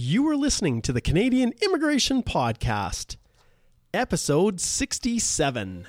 You are listening to the Canadian Immigration Podcast, episode 67.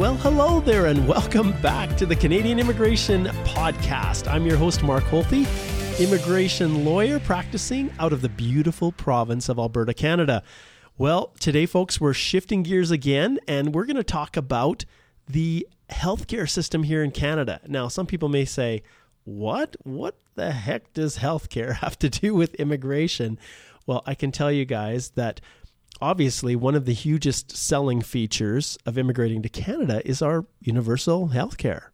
Well, hello there, and welcome back to the Canadian Immigration Podcast. I'm your host, Mark Holthe, immigration lawyer practicing out of the beautiful province of Alberta, Canada. Well, today, folks, we're shifting gears again, and we're going to talk about the healthcare system here in Canada. Now, some people may say, What? What the heck does healthcare have to do with immigration? Well, I can tell you guys that obviously one of the hugest selling features of immigrating to Canada is our universal health care.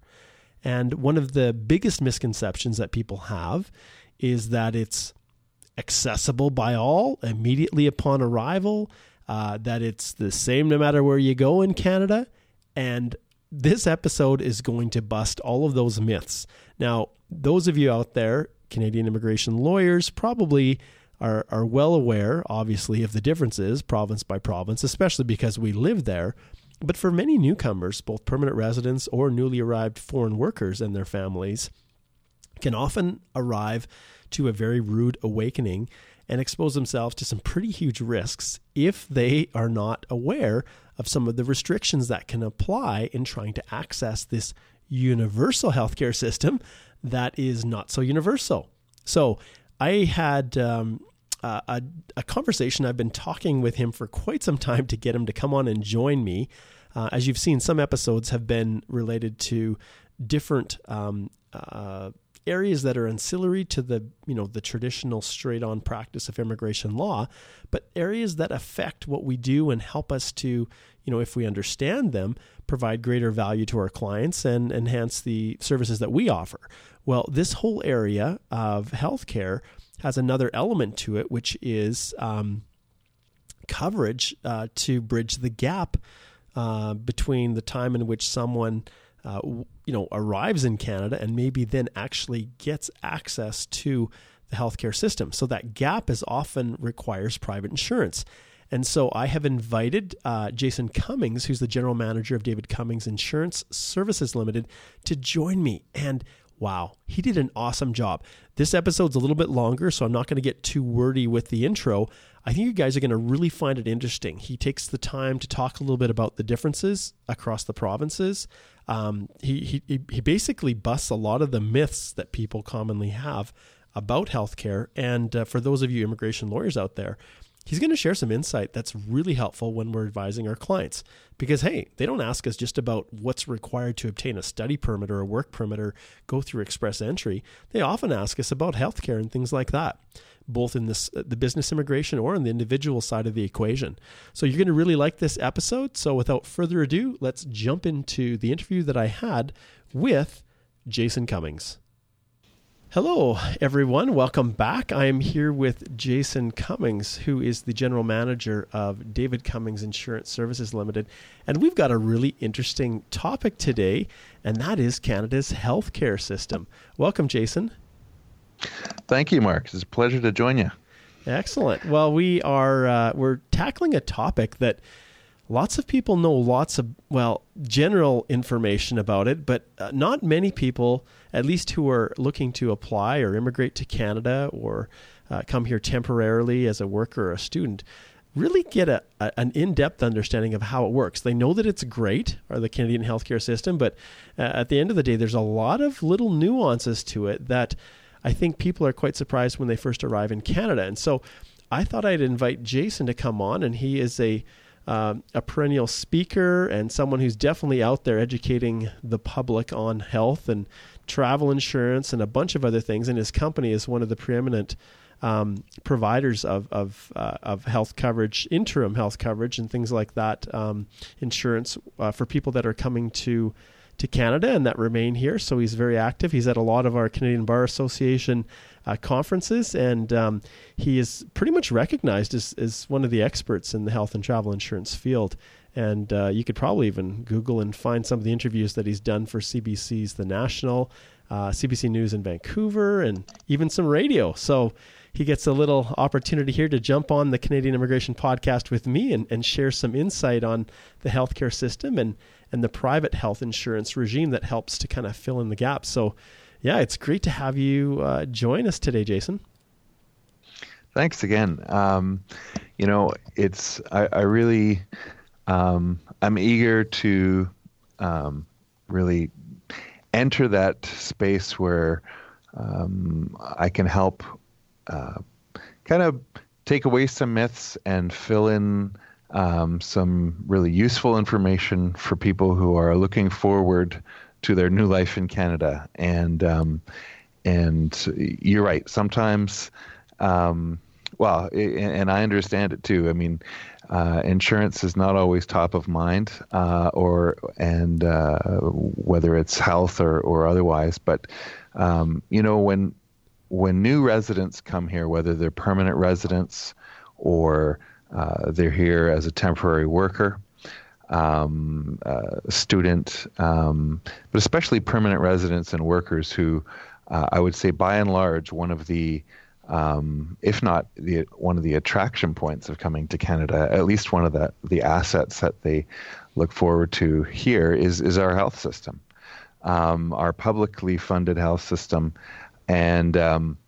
And one of the biggest misconceptions that people have is that it's accessible by all immediately upon arrival, uh, that it's the same no matter where you go in Canada. And this episode is going to bust all of those myths. Now, those of you out there, Canadian immigration lawyers, probably are, are well aware, obviously, of the differences province by province, especially because we live there. But for many newcomers, both permanent residents or newly arrived foreign workers and their families, can often arrive to a very rude awakening and expose themselves to some pretty huge risks if they are not aware of some of the restrictions that can apply in trying to access this universal healthcare system that is not so universal. So, I had um, a, a, conversation. I've been talking with him for quite some time to get him to come on and join me. Uh, as you've seen, some episodes have been related to different um, uh, areas that are ancillary to the you know the traditional straight on practice of immigration law, but areas that affect what we do and help us to you know if we understand them provide greater value to our clients and enhance the services that we offer. Well, this whole area of healthcare has another element to it, which is um, coverage uh, to bridge the gap uh, between the time in which someone uh, you know arrives in Canada and maybe then actually gets access to the healthcare system. So that gap is often requires private insurance. And so I have invited uh, Jason Cummings, who's the general manager of David Cummings Insurance Services Limited, to join me. And wow, he did an awesome job. This episode's a little bit longer, so I'm not going to get too wordy with the intro. I think you guys are going to really find it interesting. He takes the time to talk a little bit about the differences across the provinces. Um, he, he, he basically busts a lot of the myths that people commonly have about healthcare. And uh, for those of you immigration lawyers out there, he's going to share some insight that's really helpful when we're advising our clients. Because, hey, they don't ask us just about what's required to obtain a study permit or a work permit or go through express entry. They often ask us about healthcare and things like that, both in this, uh, the business immigration or on the individual side of the equation. So, you're going to really like this episode. So, without further ado, let's jump into the interview that I had with Jason Cummings. Hello, everyone. Welcome back. I am here with Jason Cummings, who is the general manager of David Cummings Insurance Services Limited. And we've got a really interesting topic today, and that is Canada's healthcare system. Welcome, Jason. Thank you, Mark. It's a pleasure to join you. Excellent. Well, we are uh, we're tackling a topic that lots of people know lots of well general information about it but uh, not many people at least who are looking to apply or immigrate to canada or uh, come here temporarily as a worker or a student really get a, a, an in-depth understanding of how it works. They know that it's great or the canadian healthcare system but uh, at the end of the day there's a lot of little nuances to it that i think people are quite surprised when they first arrive in canada. And so i thought i'd invite jason to come on and he is a um, a perennial speaker and someone who's definitely out there educating the public on health and travel insurance and a bunch of other things. And his company is one of the preeminent um, providers of of, uh, of health coverage, interim health coverage, and things like that, um, insurance uh, for people that are coming to to Canada and that remain here. So he's very active. He's at a lot of our Canadian Bar Association uh, conferences, and um, he is pretty much recognized as, as one of the experts in the health and travel insurance field. And uh, you could probably even Google and find some of the interviews that he's done for CBC's The National, uh, CBC News in Vancouver, and even some radio. So he gets a little opportunity here to jump on the Canadian Immigration Podcast with me and, and share some insight on the healthcare system and, and the private health insurance regime that helps to kind of fill in the gaps. So, yeah, it's great to have you uh, join us today, Jason. Thanks again. Um, you know, it's I, I really um, I'm eager to um, really enter that space where um, I can help uh, kind of take away some myths and fill in um, some really useful information for people who are looking forward to their new life in Canada. And um, and you're right. Sometimes, um, well, and I understand it too. I mean, uh, insurance is not always top of mind, uh, or and uh, whether it's health or or otherwise. But um, you know when when new residents come here, whether they're permanent residents or uh, they're here as a temporary worker, um, uh, student, um, but especially permanent residents and workers who uh, I would say by and large one of the um, if not the one of the attraction points of coming to Canada, at least one of the the assets that they look forward to here is is our health system, um, our publicly funded health system and um,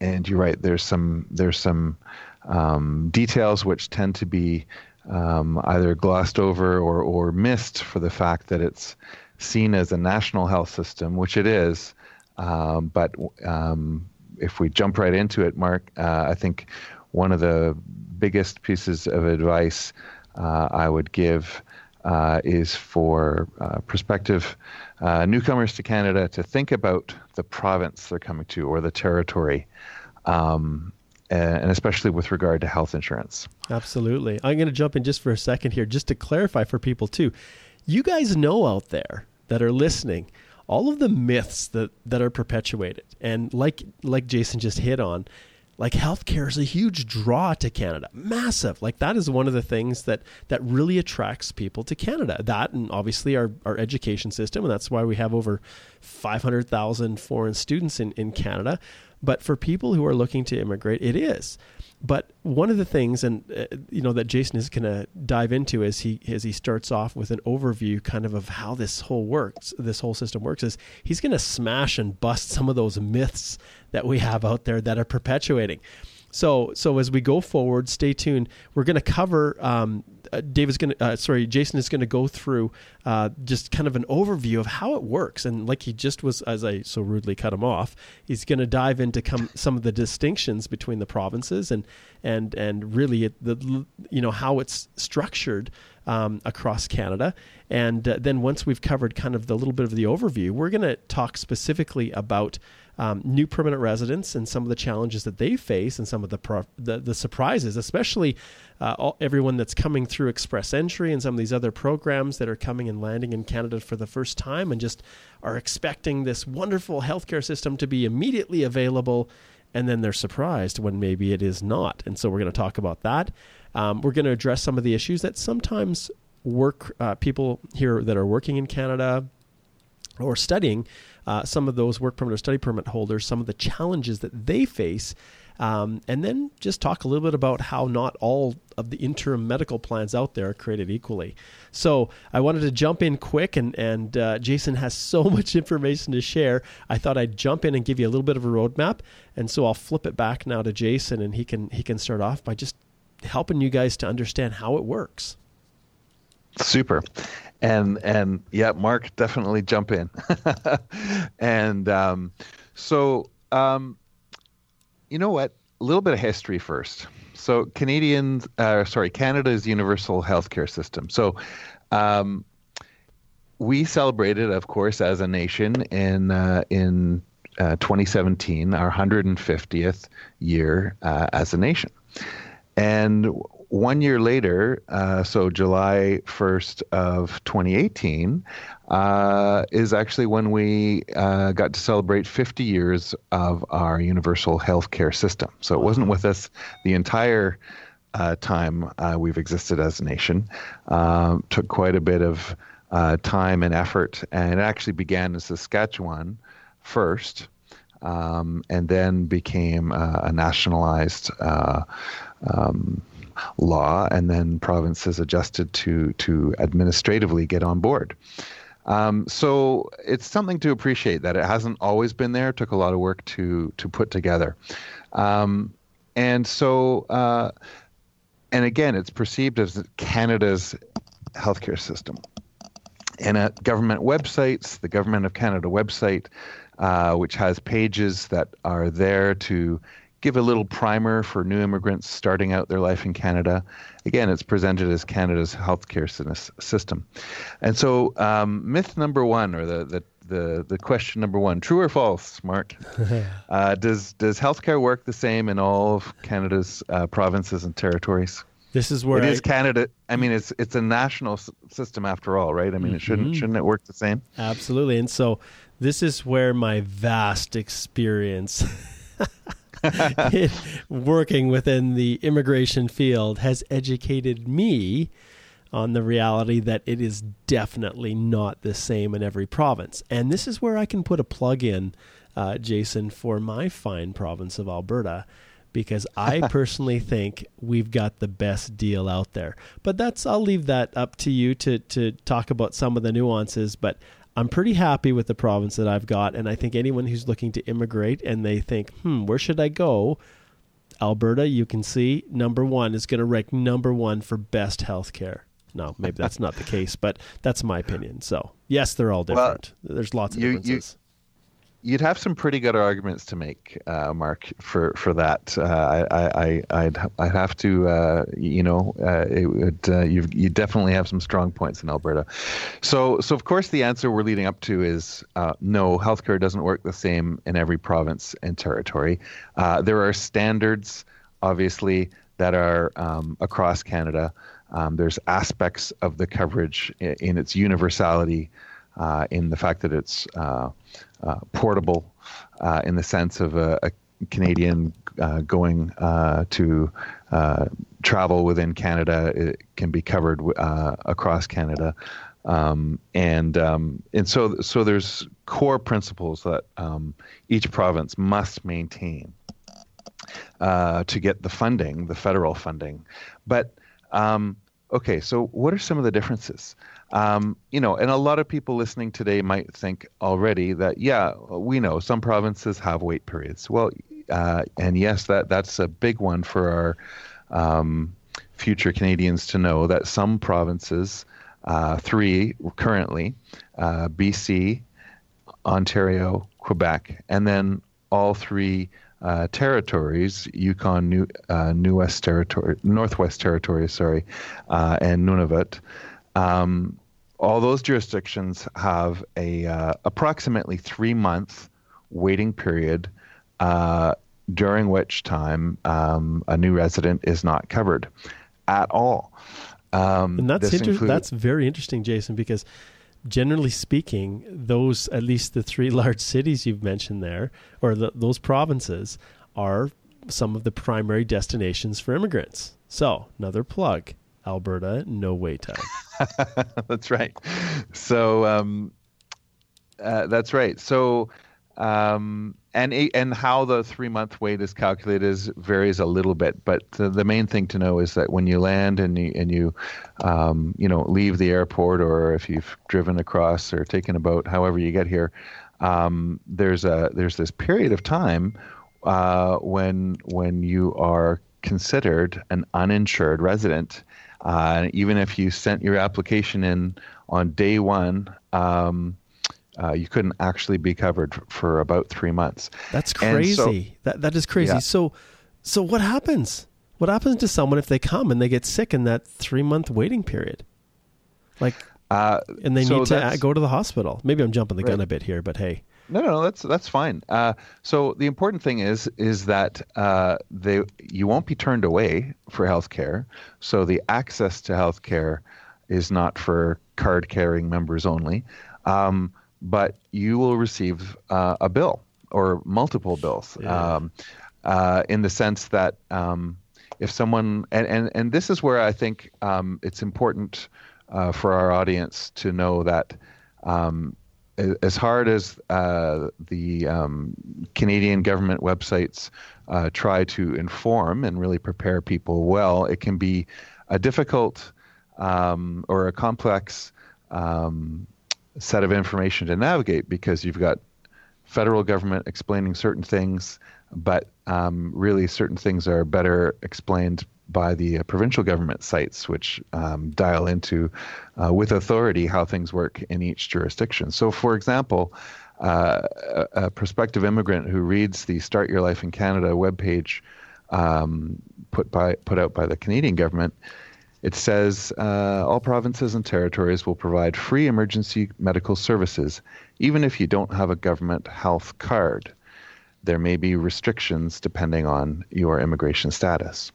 and you're right. There's some there's some um, details which tend to be um, either glossed over or or missed for the fact that it's seen as a national health system, which it is. Um, but um, if we jump right into it, Mark, uh, I think one of the biggest pieces of advice uh, I would give uh, is for uh, prospective uh, newcomers to Canada to think about the province they're coming to or the territory, um, Uh, and especially with regard to health insurance. Absolutely. I'm going to jump in just for a second here, just to clarify for people too. You guys know out there that are listening all of the myths that, that are perpetuated, and like like Jason just hit on, like healthcare is a huge draw to Canada, massive. Like that is one of the things that that really attracts people to Canada. That and obviously our our education system, and that's why we have over five hundred thousand foreign students in in Canada. But for people who are looking to immigrate, it is. But one of the things, and uh, you know, that Jason is going to dive into as he as he starts off with an overview, kind of of how this whole works, this whole system works, is he's going to smash and bust some of those myths that we have out there that are perpetuating. So, so as we go forward, stay tuned. We're going to cover. Um, uh, Dave is going to. Uh, sorry, Jason is going to go through uh, just kind of an overview of how it works, and like he just was, as I so rudely cut him off, he's going to dive into come, some of the distinctions between the provinces and and and really it, the you know how it's structured um, across Canada. And uh, then once we've covered kind of the little bit of the overview, we're going to talk specifically about um, new permanent residents and some of the challenges that they face and some of the pro- the, the, surprises, especially uh, all, everyone that's coming through Express Entry and some of these other programs that are coming and landing in Canada for the first time and just are expecting this wonderful healthcare system to be immediately available. And then they're surprised when maybe it is not. And so we're going to talk about that. Um, we're going to address some of the issues that sometimes work uh, people here that are working in Canada or studying uh, some of those work permit or study permit holders, some of the challenges that they face, um, and then just talk a little bit about how not all of the interim medical plans out there are created equally. So I wanted to jump in quick, and and uh, Jason has so much information to share. I thought I'd jump in and give you a little bit of a roadmap, and so I'll flip it back now to Jason, and he can he can start off by just helping you guys to understand how it works. Super and and yeah, Mark, definitely jump in. and um, so, um, you know what? A little bit of history first. So, Canadians, uh, sorry, Canada's universal healthcare system. So, um, we celebrated, of course, as a nation in uh, in uh, 2017, our 150th year uh, as a nation. And one year later, uh, so July 1st of 2018, uh, is actually when we uh, got to celebrate 50 years of our universal healthcare system. So it wasn't with us the entire uh, time uh, we've existed as a nation. Um, took quite a bit of uh, time and effort, and it actually began in Saskatchewan first. Um, and then became a nationalized um, law, and then provinces adjusted to to administratively get on board. Um, so it's something to appreciate that it hasn't always been there. It took a lot of work to to put together, um, and so uh, and again, it's perceived as Canada's healthcare system. And at government websites, the Government of Canada website, uh, which has pages that are there to give a little primer for new immigrants starting out their life in Canada. Again, it's presented as Canada's healthcare system. And so, um, myth number one, or the, the the the question number one: True or false, Mark? uh, does does healthcare work the same in all of Canada's uh, provinces and territories? This is where it I, is Canada. I mean, it's it's a national s- system after all, right? I mean, it shouldn't mm-hmm. shouldn't it work the same? Absolutely. And so, this is where my vast experience working within the immigration field has educated me on the reality that it is definitely not the same in every province. And this is where I can put a plug in, uh, Jason, for my fine province of Alberta, because I personally think we've got the best deal out there. But that's I'll leave that up to you to to talk about some of the nuances. But I'm pretty happy with the province that I've got, and I think anyone who's looking to immigrate and they think, hmm, where should I go? Alberta, you can see number one is going to rank number one for best health care. No, maybe that's not the case, but that's my opinion. So yes, they're all different. Well, There's lots of you, differences you'd have some pretty good arguments to make, uh, Mark, for for that. Uh, I, I I'd I'd have to, uh, you know, uh, it would uh, you you definitely have some strong points in Alberta. So so of course the answer we're leading up to is uh, no. Healthcare doesn't work the same in every province and territory. there are standards, obviously, that are um, across Canada. Um, there's aspects of the coverage in, in its universality, in the fact that it's uh, portable uh, in the sense of a, a Canadian uh, going uh, to uh, travel within Canada. It can be covered across Canada. Um, and um, and so so there's core principles that um, each province must maintain uh, to get the funding, the federal funding. But um, okay, so what are some of the differences? Um, you know, and a lot of people listening today might think already that, yeah, we know some provinces have wait periods. Well, uh, and yes, that that's a big one for our um, future Canadians to know that some provinces, uh, three currently, uh, BC, Ontario, Quebec, and then all three uh, territories, Yukon, New, uh, New West Territory, Northwest Territory, sorry, uh, and Nunavut, um, all those jurisdictions have a uh, approximately three month waiting period, uh, during which time um, a new resident is not covered at all. Um, and that's inter- that's very interesting, Jason, because generally speaking, those at least the three large cities you've mentioned there, or the, those provinces, are some of the primary destinations for immigrants. So another plug. Alberta, no wait time. that's right. So um, uh, that's right. So um, and and how the three month wait is calculated is, varies a little bit, but the, the, main thing to know is that when you land and you and you um, you know leave the airport, or if you've driven across or taken a boat, however you get here, um, there's a there's this period of time uh, when when you are considered an uninsured resident uh, even if you sent your application in on day one, um, uh, you couldn't actually be covered for, about three months. That's crazy. So, that that is crazy. Yeah. So, so what happens? What happens to someone if they come and they get sick in that three month waiting period? Like, uh, and they so need to go to the hospital. Maybe I'm jumping the gun a bit here, but hey. No, no, that's that's fine. Uh, so the important thing is is that uh, they you won't be turned away for health care. So the access to health care is not for card carrying members only, um, but you will receive uh, a bill or multiple bills. Yeah. Um, uh, in the sense that um, if someone and, and and this is where I think um, it's important uh, for our audience to know that um, as hard as uh, the um, Canadian government websites uh, try to inform and really prepare people well, it can be a difficult um, or a complex um, set of information to navigate because you've got federal government explaining certain things, but um, really certain things are better explained by the uh, provincial government sites, which um, dial into uh, with authority how things work in each jurisdiction. So, for example, uh, a, a prospective immigrant who reads the Start Your Life in Canada webpage um, put by put out by the Canadian government it says uh, all provinces and territories will provide free emergency medical services, even if you don't have a government health card. There may be restrictions depending on your immigration status.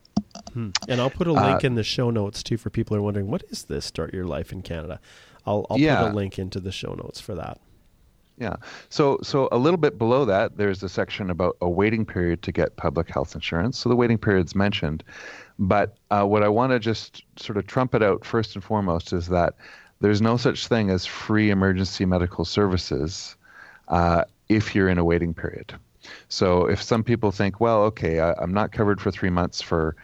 And I'll put a link in the show notes too for people who are wondering what is this Start Your Life in Canada. I'll, I'll Yeah. put a link into the show notes for that. Yeah. So so a little bit below that, there's a section about a waiting period to get public health insurance. So the waiting period's mentioned, but uh, what I want to just sort of trumpet out first and foremost is that there's no such thing as free emergency medical services uh, if you're in a waiting period. So if some people think, well, okay, I, I'm not covered for three months for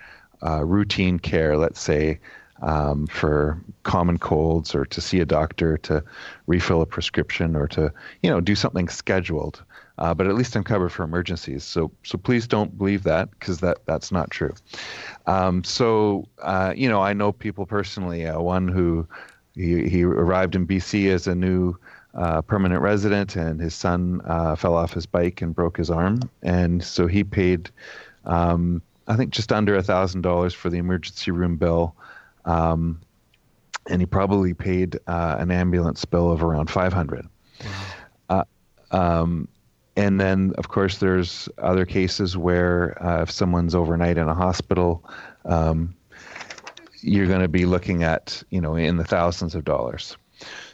uh, routine care, let's say, um, for common colds or to see a doctor to refill a prescription or to you know do something scheduled. Uh, but at least I'm covered for emergencies. So so please don't believe that because that that's not true. Um, so uh, you know I know people personally. Uh, one who he, he arrived in BC as a new uh, permanent resident, and his son uh, fell off his bike and broke his arm, and so he paid, um, I think, just under a thousand dollars for the emergency room bill, um, and he probably paid uh, an ambulance bill of around five hundred. Uh, um, and then, of course, there's other cases where uh, if someone's overnight in a hospital, um, you're going to be looking at you know in the thousands of dollars.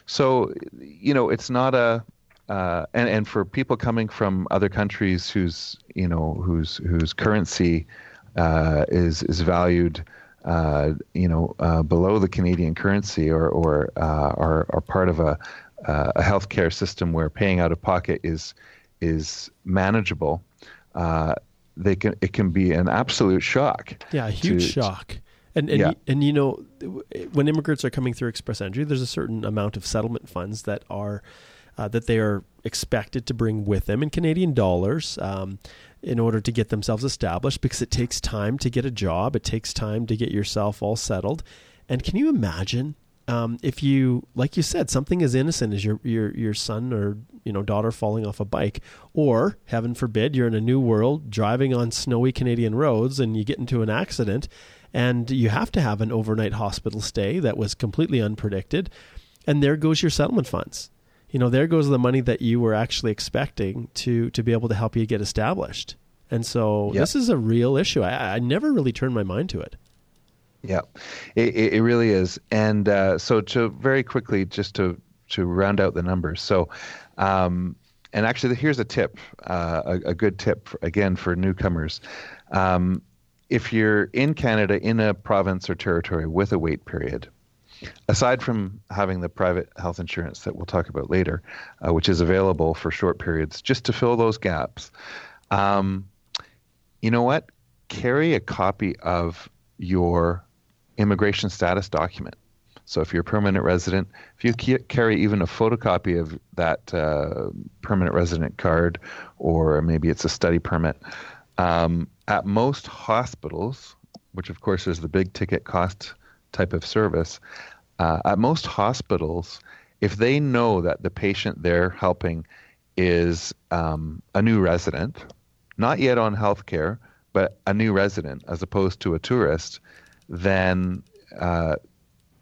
So you know it's not a uh, and and for people coming from other countries whose you know whose whose currency uh, is is valued uh, you know uh, below the Canadian currency or or uh, are are part of a uh, a healthcare system where paying out of pocket is is manageable. Uh, they can it can be an absolute shock. Yeah, a huge to- shock. And and, Yeah. and you know when immigrants are coming through express entry, there's a certain amount of settlement funds that are uh, that they are expected to bring with them in Canadian dollars um, in order to get themselves established because it takes time to get a job, it takes time to get yourself all settled. And can you imagine um, if you, like you said, something as innocent as your your your son or you know daughter falling off a bike, or heaven forbid, you're in a new world driving on snowy Canadian roads and you get into an accident, and you have to have an overnight hospital stay that was completely unpredicted, and there goes your settlement funds. You know, there goes the money that you were actually expecting to to be able to help you get established. And so Yep. this is a real issue. I, I never really turned my mind to it. Yeah, it, it really is. And uh, so to very quickly, just to to round out the numbers. So, um, and actually, here's a tip, uh, a, a good tip again for newcomers. Um, if you're in Canada in a province or territory with a wait period, aside from having the private health insurance that we'll talk about later, uh, which is available for short periods, just to fill those gaps. Um, you know what? Carry a copy of your immigration status document. So if you're a permanent resident, if you carry even a photocopy of that uh, permanent resident card, or maybe it's a study permit, um, at most hospitals, which of course is the big ticket cost type of service, uh, at most hospitals, if they know that the patient they're helping is um, a new resident, not yet on health care, but a new resident as opposed to a tourist, then uh,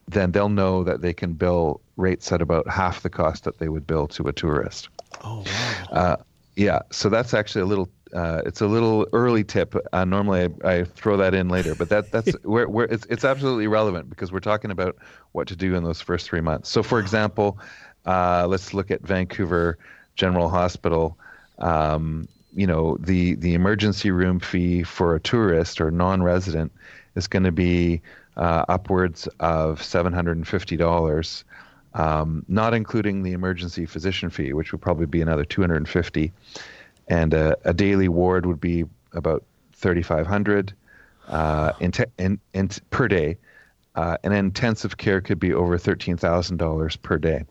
then they'll know that they can bill rates at about half the cost that they would bill to a tourist. Oh wow. Uh, yeah, so that's actually a little. Uh, it's a little early tip. Uh, normally, I, I, throw that in later, but that that's where, where it's it's absolutely relevant because we're talking about what to do in those first three months. So, for example, uh, let's look at Vancouver General Hospital. Um, you know, the the emergency room fee for a tourist or non-resident is going to be uh, upwards of seven hundred and fifty dollars um, not including the emergency physician fee, which would probably be another 250, and a, a daily ward would be about 3,500 uh, in, in, in, per day. Uh, and intensive care could be over $13,000 per day.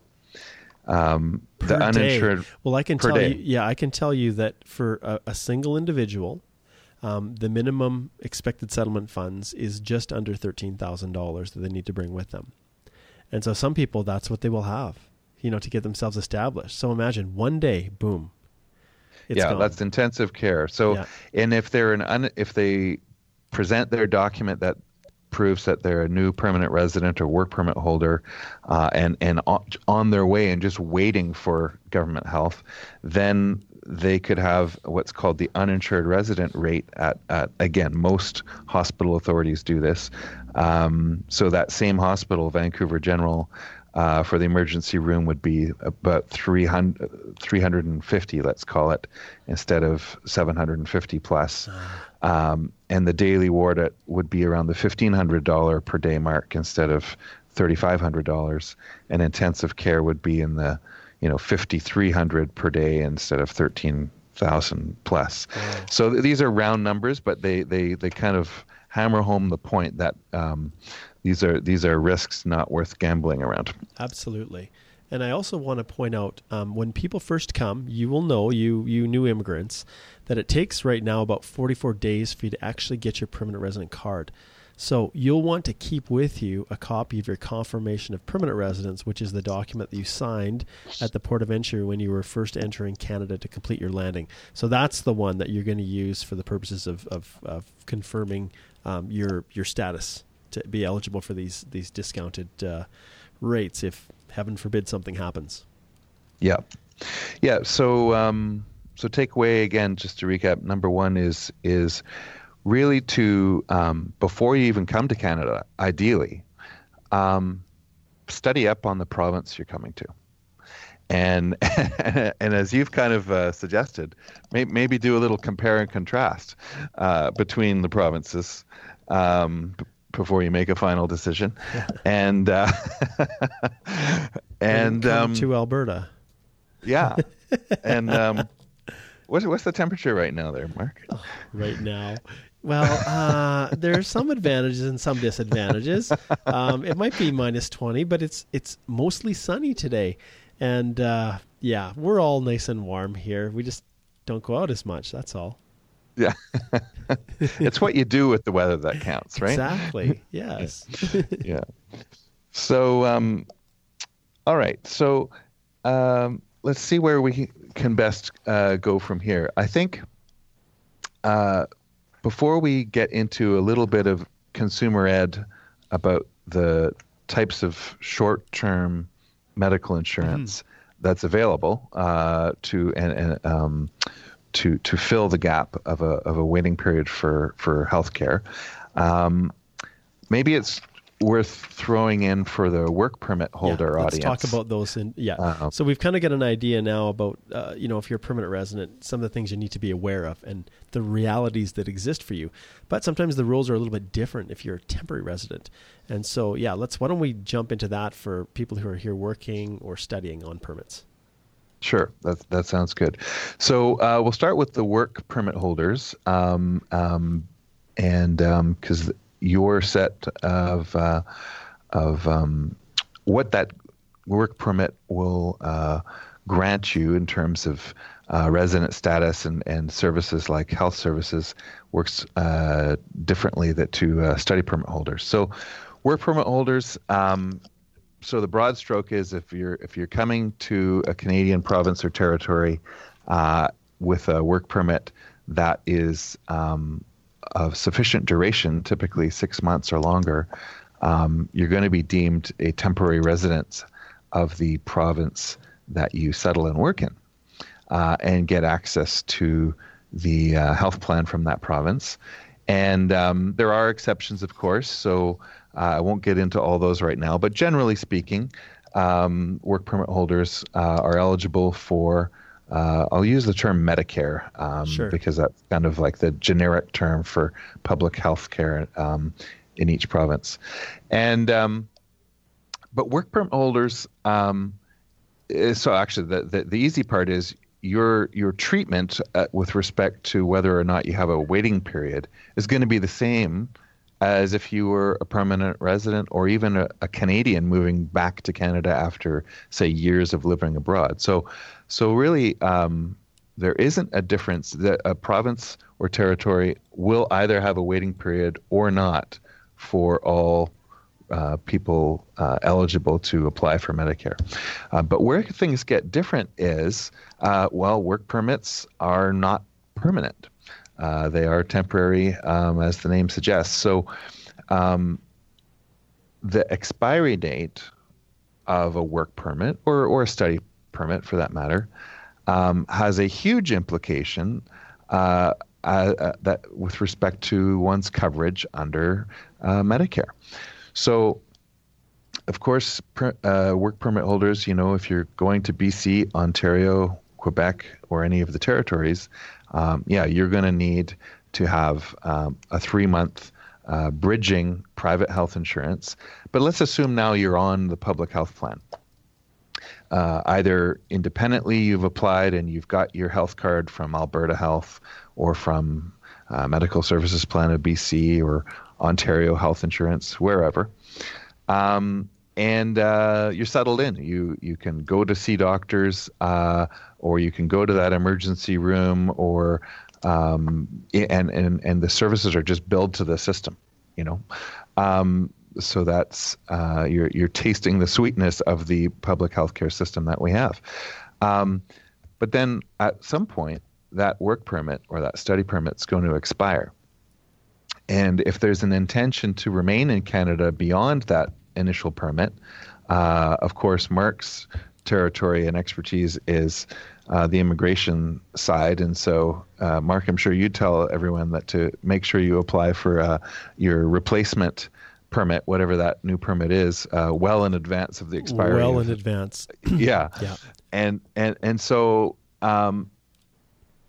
Um, the uninsured. Day. Well, I can tell day. you, yeah, I can tell you that for a, a single individual, um, the minimum expected settlement funds is just under $13,000 that they need to bring with them. And so some people, that's what they will have, you know, to get themselves established. So imagine one day, boom. Yeah, gone. that's intensive care. So, yeah. and if they're an un, if they present their document that proves that they're a new permanent resident or work permit holder, uh, and and on, on their way and just waiting for government health, then they could have what's called the uninsured resident rate at, at again most hospital authorities do this um, so that same hospital vancouver general uh, for the emergency room would be about 300, 350 let's call it instead of 750 plus um, and the daily ward at, would be around the $1500 per day mark instead of $3500 and intensive care would be in the you know 5300 per day instead of 13,000 plus. Wow. So th- these are round numbers, but they they they kind of hammer home the point that um, these are these are risks not worth gambling around. Absolutely. And I also want to point out um, when people first come, you will know, you you new immigrants, that it takes right now about 44 days for you to actually get your permanent resident card. So you'll want to keep with you a copy of your confirmation of permanent residence, which is the document that you signed at the port of entry when you were first entering Canada to complete your landing. So that's the one that you're going to use for the purposes of, of, of confirming um, your your status to be eligible for these these discounted uh, rates if heaven forbid something happens. Yeah, yeah. So um, so takeaway again, just to recap. Number one is is really to um, before you even come to Canada, ideally, um, study up on the province you're coming to, and and as you've kind of uh, suggested, may, maybe do a little compare and contrast uh, between the provinces. Um, before you make a final decision, and uh, and um, to Alberta, yeah, and um, what's what's the temperature right now there, Mark? Oh, right now, well, uh, there are some advantages and some disadvantages. Um, it might be minus twenty, but it's it's mostly sunny today, and uh, yeah, we're all nice and warm here. We just don't go out as much. That's all. Yeah, it's what you do with the weather that counts, right? Exactly. Yes. yeah. So, um, all right. So, um, let's see where we can best uh, go from here. I think. Uh, before we get into a little bit of consumer ed about the types of short-term medical insurance mm. that's available uh, to and, and um, to to fill the gap of a of a waiting period for for healthcare. Um, maybe it's worth throwing in for the work permit holder yeah, let's audience. Talk about those. In, yeah. Uh, so we've kind of got an idea now about uh, you know if you're a permanent resident, some of the things you need to be aware of and the realities that exist for you. But sometimes the rules are a little bit different if you're a temporary resident. And so yeah, let's. Why don't we jump into that for people who are here working or studying on permits? Sure, that that sounds good. So uh, we'll start with the work permit holders, um, um, and because um, your set of uh, of um, what that work permit will uh, grant you in terms of uh, resident status and, and services like health services works uh, differently that to uh, study permit holders. So, work permit holders. Um, so the broad stroke is if you're if you're coming to a Canadian province or territory uh, with a work permit that is um, of sufficient duration, typically six months or longer, um, you're going to be deemed a temporary resident of the province that you settle and work in. uh, and get access to the uh, health plan from that province. And um, there are exceptions, of course. So uh, I won't get into all those right now. But generally speaking, um, work permit holders uh, are eligible for. Uh, I'll use the term Medicare um, Sure. because that's kind of like the generic term for public health care um, in each province. And um, but work permit holders. Um, eh, so actually, the, the the easy part is your your treatment uh, with respect to whether or not you have a waiting period is going to be the same as if you were a permanent resident or even a, a Canadian moving back to Canada after, say, years of living abroad. So, so really, um, there isn't a difference. That a province or territory will either have a waiting period or not for all uh, people uh, eligible to apply for Medicare. Uh, but where things get different is, uh, well, work permits are not permanent. Uh, they are temporary, um, as the name suggests. So, um, the expiry date of a work permit or, or a study permit, for that matter, um, has a huge implication uh, uh, that with respect to one's coverage under uh, Medicare. So, of course, per, uh, work permit holders, you know, if you're going to BC, Ontario, Quebec, or any of the territories, um, yeah, you're going to need to have um, a three month uh, bridging private health insurance. But let's assume now you're on the public health plan. Uh, either independently you've applied and you've got your health card from Alberta Health or from uh, Medical Services Plan of BC or Ontario Health Insurance, wherever. Um, and uh, you're settled in. You you can go to see doctors, uh, or you can go to that emergency room, or um, and and and the services are just billed to the system. You know, um, so that's uh, you're you're tasting the sweetness of the public healthcare system that we have. Um, but then at some point, that work permit or that study permit is going to expire. And if there's an intention to remain in Canada beyond that initial permit, uh, of course, Mark's territory and expertise is uh, the immigration side. And so, uh, Mark, I'm sure you tell everyone that to make sure you apply for uh, your replacement permit, whatever that new permit is, uh, well in advance of the expiry. Well in advance. yeah. Yeah. And and and so um,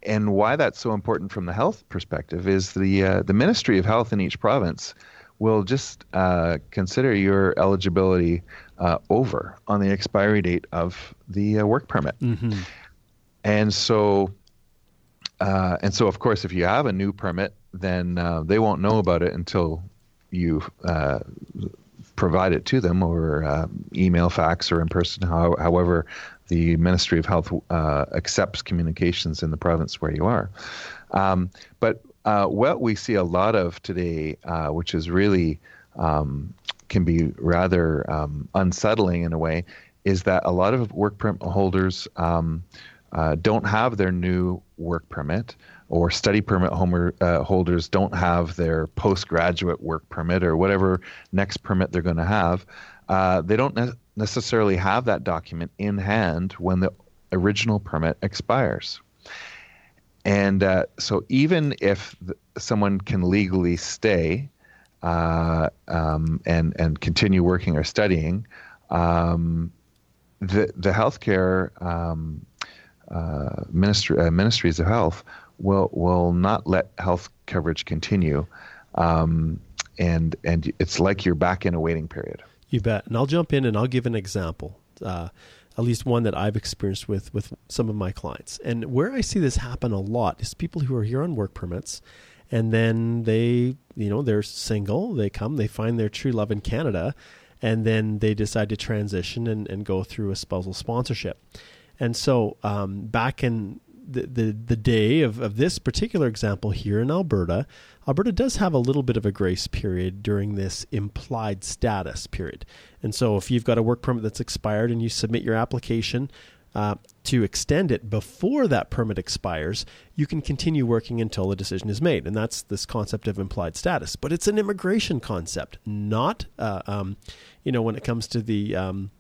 and why that's so important from the health perspective is the uh, the Ministry of Health in each province will just uh, consider your eligibility uh, over on the expiry date of the uh, work permit. And so, uh, and so, of course, if you have a new permit, then uh, they won't know about it until you uh, provide it to them or uh, email, fax, or in person, how, however the Ministry of Health uh, accepts communications in the province where you are. Um, but uh, what we see a lot of today, uh, which is really um, can be rather um, unsettling in a way, is that a lot of work permit holders um, uh, don't have their new work permit, or study permit homer, uh, holders don't have their postgraduate work permit or whatever next permit they're going to have. Uh, they don't ne- necessarily have that document in hand when the original permit expires. And uh, so, even if th- someone can legally stay uh, um, and and continue working or studying, um, the the healthcare um, uh, ministry uh, ministries of health will will not let health coverage continue, um, and and it's like you're back in a waiting period. You bet. And I'll jump in and I'll give an example, uh, at least one that I've experienced with with some of my clients. And where I see this happen a lot is people who are here on work permits, and then they, you know, they're single. They come, they find their true love in Canada, and then they decide to transition and, and go through a spousal sponsorship. And so um, back in the, the, the day of, of this particular example here in Alberta, Alberta does have a little bit of a grace period during this implied status period. And so if you've got a work permit that's expired and you submit your application uh, to extend it before that permit expires, you can continue working until a decision is made. And that's this concept of implied status. But it's an immigration concept, not, uh, um, you know, when it comes to the. Um,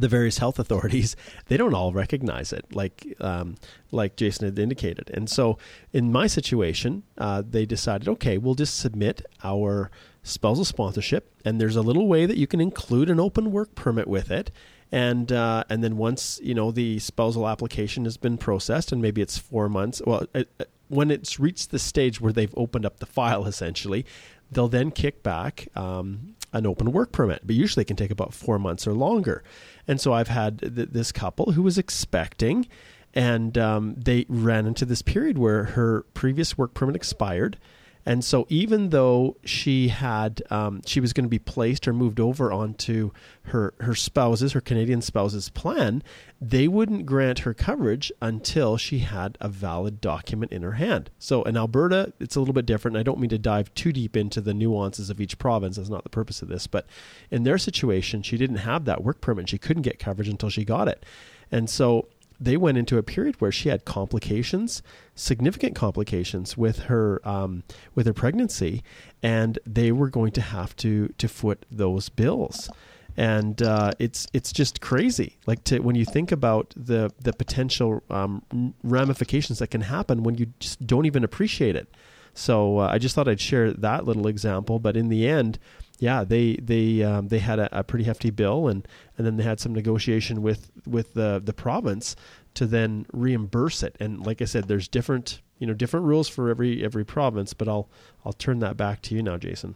the various health authorities they don't all recognize it like um, like Jason had indicated. And so in my situation uh, they decided okay we'll just submit our spousal sponsorship and there's a little way that you can include an open work permit with it. And uh, and then once you know the spousal application has been processed and maybe it's four months well it, when it's reached the stage where they've opened up the file essentially they'll then kick back um, an open work permit, but usually it can take about four months or longer. And so I've had th- this couple who was expecting, and um, they ran into this period where her previous work permit expired and so, even though she had, um, she was going to be placed or moved over onto her her spouse's, her Canadian spouse's plan, they wouldn't grant her coverage until she had a valid document in her hand. So, in Alberta, it's a little bit different. I don't mean to dive too deep into the nuances of each province. That's not the purpose of this. But in their situation, she didn't have that work permit. She couldn't get coverage until she got it. And so they went into a period where she had complications, significant complications with her um, with her pregnancy, and they were going to have to to foot those bills. And uh, it's it's just crazy. Like to when you think about the the potential um, ramifications that can happen when you just don't even appreciate it. So uh, I just thought I'd share that little example. But in the end, yeah, they they um, they had a, a, pretty hefty bill, and, and then they had some negotiation with with the the province to then reimburse it. And like I said, there's different you know different rules for every every province. But I'll I'll turn that back to you now, Jason.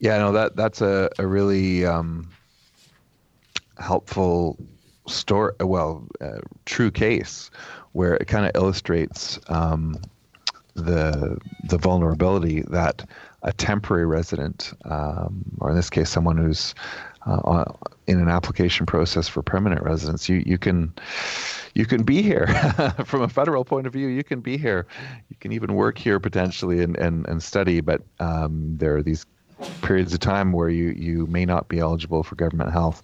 Yeah, no, that that's a a really um, helpful story. Well, uh, true case where it kind of illustrates um, the the vulnerability that a temporary resident, um, or in this case, someone who's uh, in an application process for permanent residence, you you can you can be here from a federal point of view. You can be here. You can even work here potentially and and, and study. But um, there are these periods of time where you you may not be eligible for government health,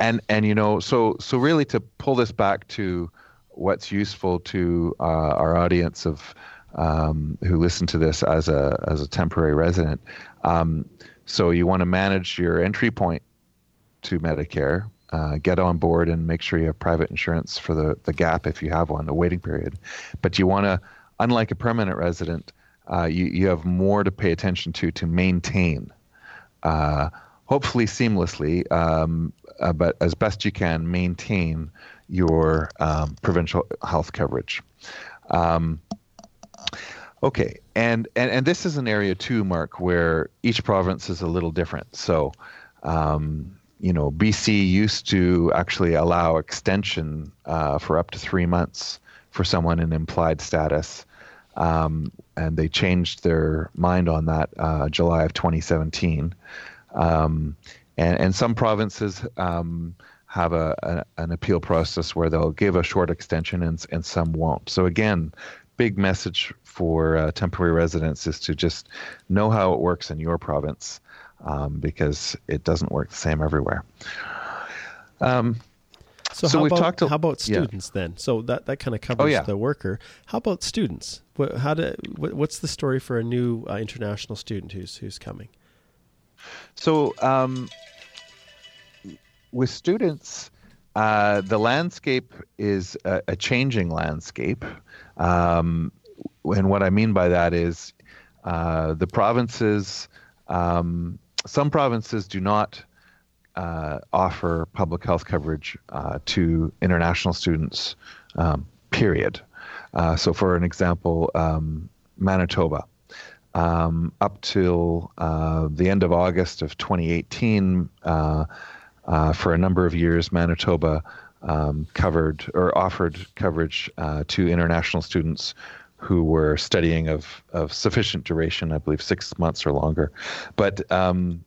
and and you know so so really to pull this back to what's useful to uh, our audience of um, who listen to this as a as a temporary resident. Um, so you want to manage your entry point to Medicare, uh, get on board, and make sure you have private insurance for the the gap if you have one, the waiting period. But you want to, unlike a permanent resident, uh, you you have more to pay attention to to maintain. Uh, hopefully seamlessly, um, uh, but as best you can, maintain your um, provincial health coverage. Um, Okay, and, and and this is an area too, Mark, where each province is a little different. So, um, you know, BC used to actually allow extension uh, for up to three months for someone in implied status, um, and they changed their mind on that uh, July of 2017. Um, and and some provinces um, have a, a, an appeal process where they'll give a short extension and and some won't. So again, big message for uh, temporary residents is to just know how it works in your province um, because it doesn't work the same everywhere. Um, so, so we've about, talked. To, how about students yeah. then? So that that kind of covers oh, yeah. the worker. How about students? What, how do, what, what's the story for a new uh, international student who's who's coming? So um, with students, uh, the landscape is a, a changing landscape. Um, and what I mean by that is uh, the provinces, um, some provinces do not uh, offer public health coverage uh, to international students, um, period. Uh, so, for an example, um, Manitoba. Um, up till uh, the end of August of 2018, uh, for a number of years, Manitoba um, covered or offered coverage to international students who were studying of, of sufficient duration, I believe six months or longer. But um,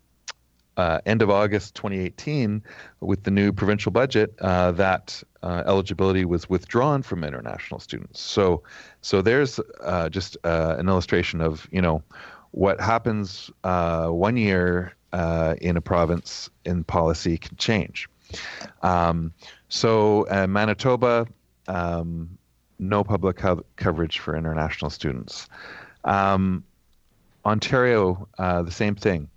uh, end of August 2018, with the new provincial budget, uh, that uh, eligibility was withdrawn from international students. So, so there's uh, just uh, an illustration of you know what happens uh, one year in a province in policy can change. Um, so Manitoba. Um, no public co- coverage for international students. Um, Ontario, uh, the same thing.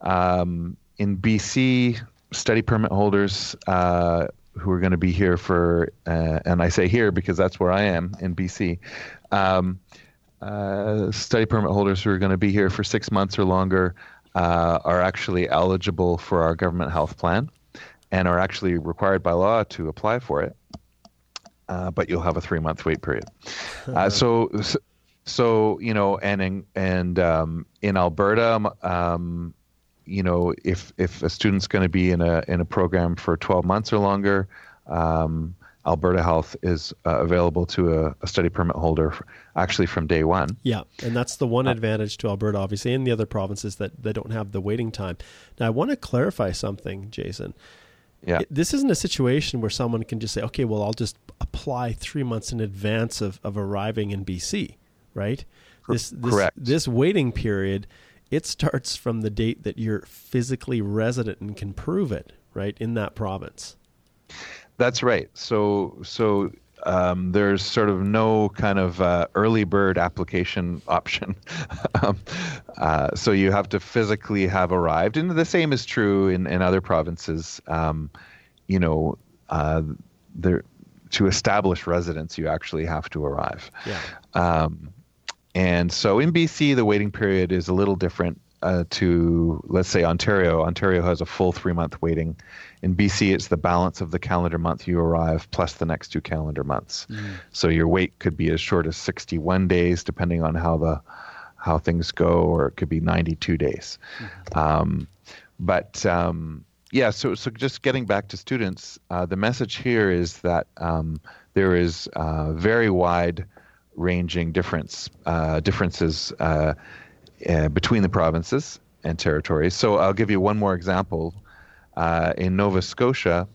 Um, in BC, study permit holders uh, who are going to be here for, uh, and I say here because that's where I am in BC. Um, uh, study permit holders who are going to be here for six months or longer uh, are actually eligible for our government health plan and are actually required by law to apply for it. Uh, but you'll have a three month wait period. Uh, so, so you know, and in, and um, in Alberta, um, you know, if if a student's going to be in a in a program for 12 months or longer, um, Alberta Health is uh, available to a, a, study permit holder actually from day one. Yeah, and that's the one advantage to Alberta, obviously, and the other provinces that they don't have the waiting time. Now, I want to clarify something, Jason. Yeah. This isn't a situation where someone can just say, okay, well, I'll just apply three months in advance of, of arriving in BC, right? This, this, Correct. This waiting period, it starts from the date that you're physically resident and can prove it, right, in that province. That's right. So so um, there's sort of no kind of uh, early bird application option. um, uh, so you have to physically have arrived, and the same is true in, in other provinces. Um, you know, uh, there to establish residence, you actually have to arrive. Yeah. Um, and so in BC, the waiting period is a little different uh, to, let's say, Ontario. Ontario has a full three month waiting in BC, it's the balance of the calendar month you arrive plus the next two calendar months. Mm. So your wait could be as short as 61 days, depending on how the how things go, or it could be 92 days. Mm-hmm. Um, but um, yeah, so so just getting back to students, uh, the message here is that um, there is uh, very wide ranging difference uh, differences uh, uh, between the provinces and territories. So I'll give you one more example uh, in Nova Scotia,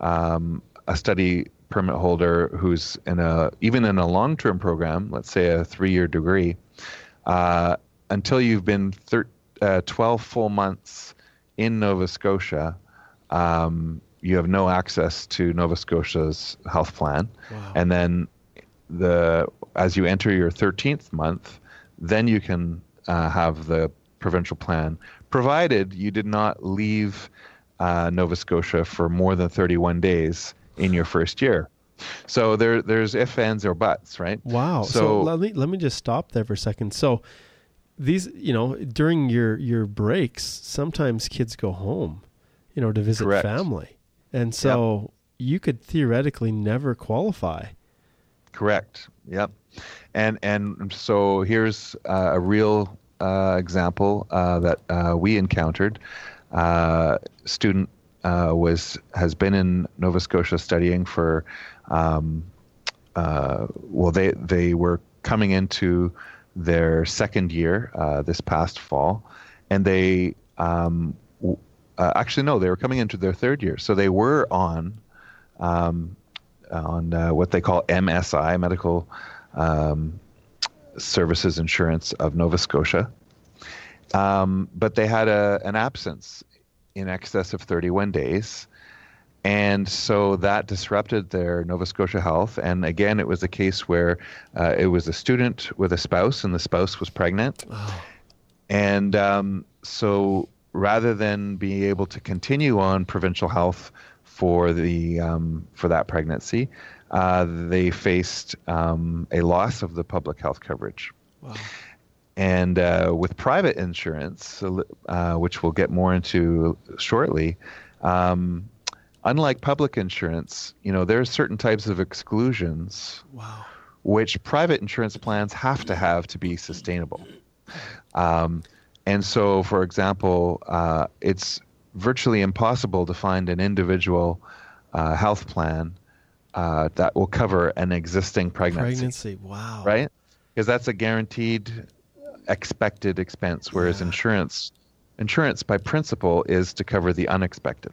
um, a study permit holder who's in a even in a long-term program, let's say a three-year degree, uh, until you've been thir- uh, 12 full months in Nova Scotia, um, you have no access to Nova Scotia's health plan, wow. and then the as you enter your 13th month, then you can uh, have the provincial plan, provided you did not leave uh, Nova Scotia for more than 31 days in your first year. So there, there's if, ands, or buts, right? Wow. So, so, let me let me just stop there for a second. So these, you know, during your your breaks, sometimes kids go home, you know, to visit Correct. family, and so yep. you could theoretically never qualify. Correct. Yep. And and so here's uh, a real uh, example uh, that uh, we encountered. Uh, student uh, was has been in Nova Scotia studying for um, well they they were coming into their second year this past fall. And they um, w- actually no they were coming into their third year. So they were on um, on what they call MSI medical um, services insurance of Nova Scotia um, but they had a, an absence in excess of 31 days. And so that disrupted their Nova Scotia health. And again, it was a case where uh, it was a student with a spouse, and the spouse was pregnant. Oh. And um, so rather than being able to continue on provincial health for the um, for that pregnancy, uh, they faced um, a loss of the public health coverage. Wow. And uh, with private insurance, uh, which we'll get more into shortly, um, unlike public insurance, you know, there are certain types of exclusions wow. which private insurance plans have to have to be sustainable. Um, and so, for example, uh, it's virtually impossible to find an individual uh, health plan uh, that will cover an existing pregnancy. Pregnancy, wow. Right? Because that's a guaranteed expected expense, whereas yeah. insurance insurance by principle is to cover the unexpected.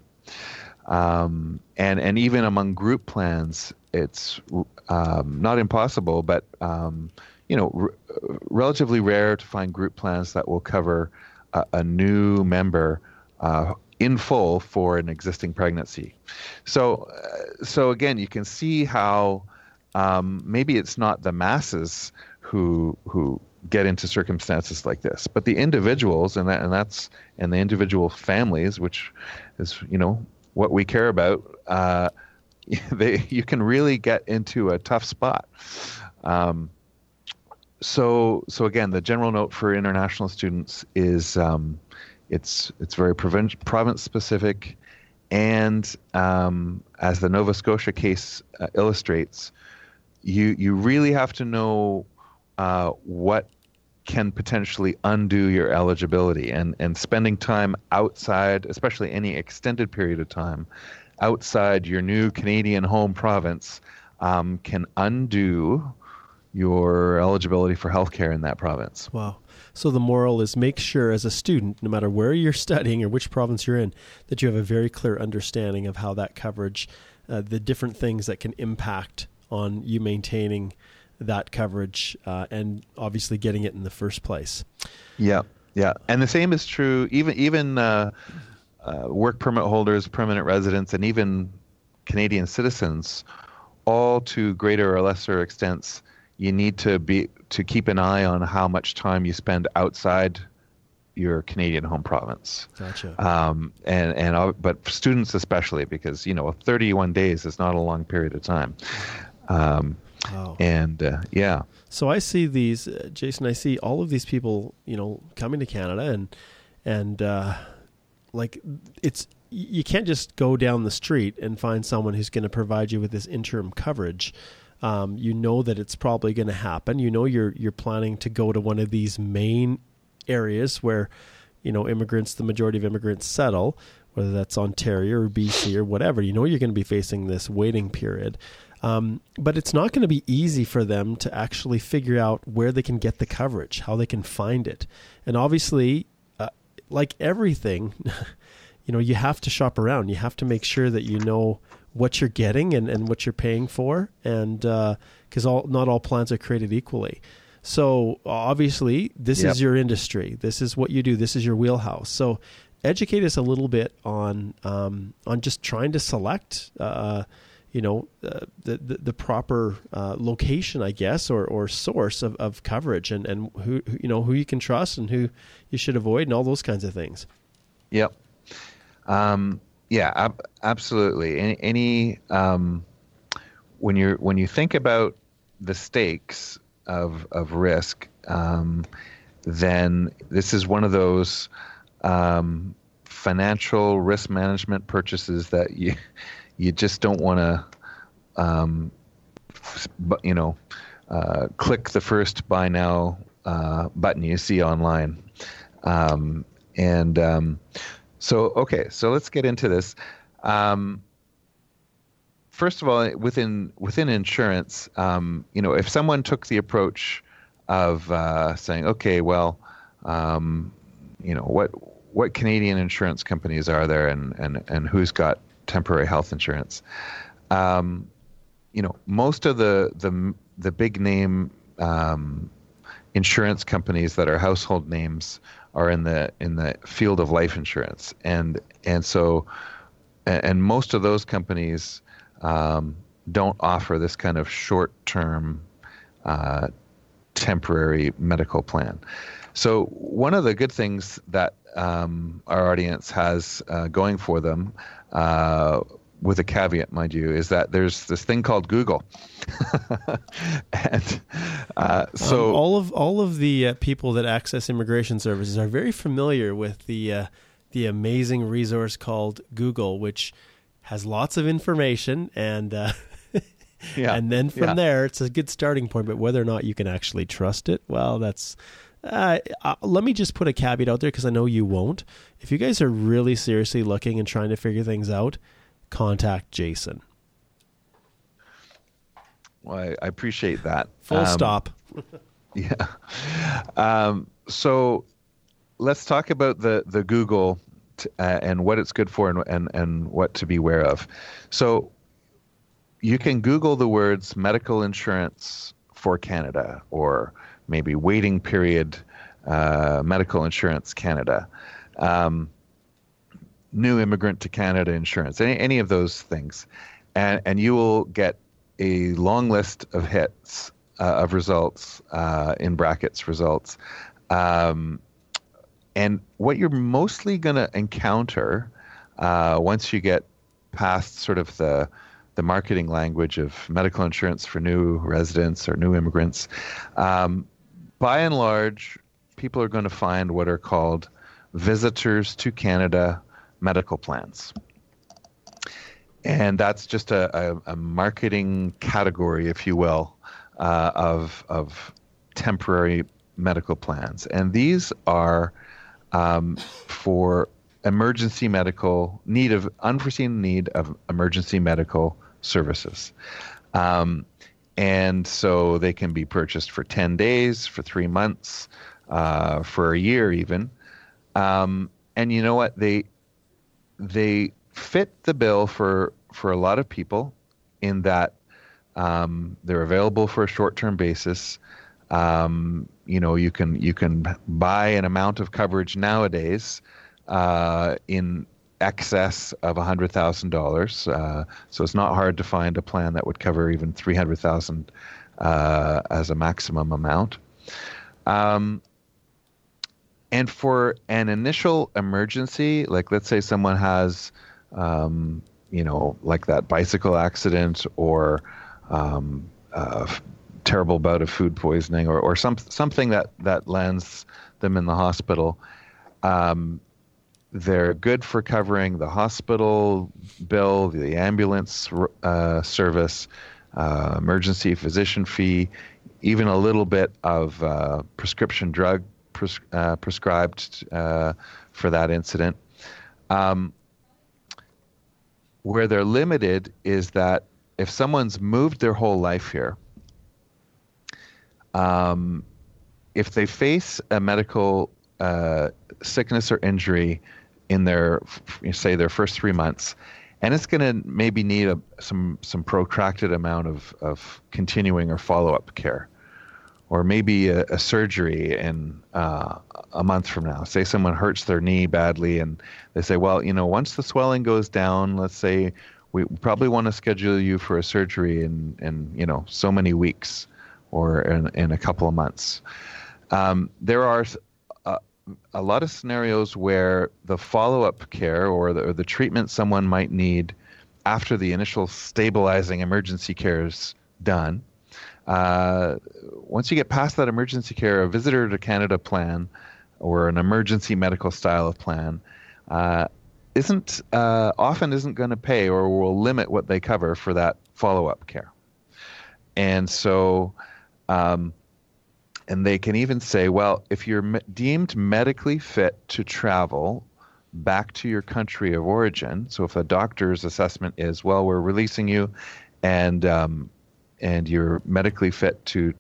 Um, and and even among group plans, it's um, not impossible, but um, you know, r- relatively rare to find group plans that will cover a, a new member uh, in full for an existing pregnancy. So, uh, so again, you can see how um, maybe it's not the masses who who get into circumstances like this. But the individuals, and that, and that's and the individual families, which is you know what we care about. Uh, they you can really get into a tough spot. Um, so so again, the general note for international students is um, it's it's very province specific, and um, as the Nova Scotia case uh, illustrates, you you really have to know uh, what can potentially undo your eligibility. And and spending time outside, especially any extended period of time outside your new Canadian home province, um, can undo your eligibility for healthcare in that province. Wow. So the moral is make sure as a student, no matter where you're studying or which province you're in, that you have a very clear understanding of how that coverage, uh, the different things that can impact on you maintaining that coverage uh, and obviously getting it in the first place. Yeah, yeah, and the same is true even even uh, uh, work permit holders, permanent residents, and even Canadian citizens, all to greater or lesser extents. You need to be to keep an eye on how much time you spend outside your Canadian home province. Gotcha. Um, and and uh, but students especially because you know 31 days is not a long period of time. Um, Wow. and uh, yeah, So I see these, uh, Jason. I see all of these people, you know, coming to Canada, and and uh, like it's you can't just go down the street and find someone who's going to provide you with this interim coverage. Um, you know that it's probably going to happen. You know you're you're planning to go to one of these main areas where you know immigrants, the majority of immigrants settle, whether that's Ontario or BC or whatever. You know you're going to be facing this waiting period. Um, but it's not going to be easy for them to actually figure out where they can get the coverage, how they can find it. And obviously, uh, like everything, you know, you have to shop around. You have to make sure that you know what you're getting and, and what you're paying for. And because all not all plans are created equally. So obviously, this Yep. is your industry. This is what you do. This is your wheelhouse. So educate us a little bit on um, on just trying to select. Uh, you know uh, the, the the proper uh, location, I guess, or, or source of, of coverage, and, and who, who you know who you can trust and who you should avoid, and all those kinds of things. Yep. Um, yeah, ab- absolutely. Any, any um, when you're when you think about the stakes of of risk, um, then this is one of those um, financial risk management purchases that you you just don't want to, um, you know, uh, click the first buy now uh, button you see online. Um, and um, so, okay, so let's get into this. Um, first of all, within within insurance, um, you know, if someone took the approach of uh, saying, okay, well, um, you know, what what Canadian insurance companies are there, and and and who's got temporary health insurance? Um, you know, most of the the the big name um, insurance companies that are household names are in the in the field of life insurance, and and so and, most of those companies um, don't offer this kind of short term uh, temporary medical plan. So one of the good things that um, our audience has uh, going for them, uh, with a caveat, mind you, is that there's this thing called Google, and uh, so Um, all of all of the uh, people that access immigration services are very familiar with the uh, the amazing resource called Google, which has lots of information and. Uh, Yeah, and then from yeah. there, it's a good starting point. But whether or not you can actually trust it, well, that's. Uh, uh, let me just put a caveat out there because I know you won't. If you guys are really seriously looking and trying to figure things out, contact Jason. well, I, I appreciate that. Full Um, stop. Yeah. Um, so let's talk about the the Google t- uh, and what it's good for and, and and what to be aware of. So you can Google the words medical insurance for Canada or maybe waiting period uh, medical insurance Canada. Um, new immigrant to Canada insurance, any, any of those things. And, and you will get a long list of hits uh, of results uh, in brackets results. Um, and what you're mostly going to encounter uh, once you get past sort of the the marketing language of medical insurance for new residents or new immigrants, um, by and large, people are going to find what are called visitors to Canada medical plans. And that's just a, a, a marketing category, if you will, uh, of, of temporary medical plans. And these are um, for emergency medical need of unforeseen need of emergency medical services. Um, and so they can be purchased for 10 days, for three months, uh, for a year, even. Um, and you know what? They, they fit the bill for, for a lot of people in that um, they're available for a short term basis. Um, you know, you can you can buy an amount of coverage nowadays uh, in excess of hundred thousand uh, dollars. So it's not hard to find a plan that would cover even three hundred thousand uh, as a maximum amount. Um, and for an initial emergency, like let's say someone has, um, you know, like that bicycle accident or um, terrible bout of food poisoning or, or some, something that, that lands them in the hospital. Um, they're good for covering the hospital bill, the ambulance uh, service, uh, emergency physician fee, even a little bit of uh, prescription drug pres- uh, prescribed uh, for that incident. Um, where they're limited is that if someone's moved their whole life here, um, if they face a medical uh, sickness or injury in their, say, their first three months, and it's going to maybe need a, some some protracted amount of, of continuing or follow up care, or maybe a, a surgery in uh, a month from now. Say someone hurts their knee badly, and they say, well, you know, once the swelling goes down, let's say we probably want to schedule you for a surgery in, in you know so many weeks or in, in a couple of months. Um, there are a, a, lot of scenarios where the follow-up care or the, or the treatment someone might need after the initial stabilizing emergency care is done. Uh, once you get past that emergency care, a visitor to Canada plan or an emergency medical style of plan uh, isn't uh, often isn't going to pay or will limit what they cover for that follow up care. And so, um, and they can even say, well, if you're me- deemed medically fit to travel back to your country of origin, so if a doctor's assessment is, well, we're releasing you, and um, and you're medically fit to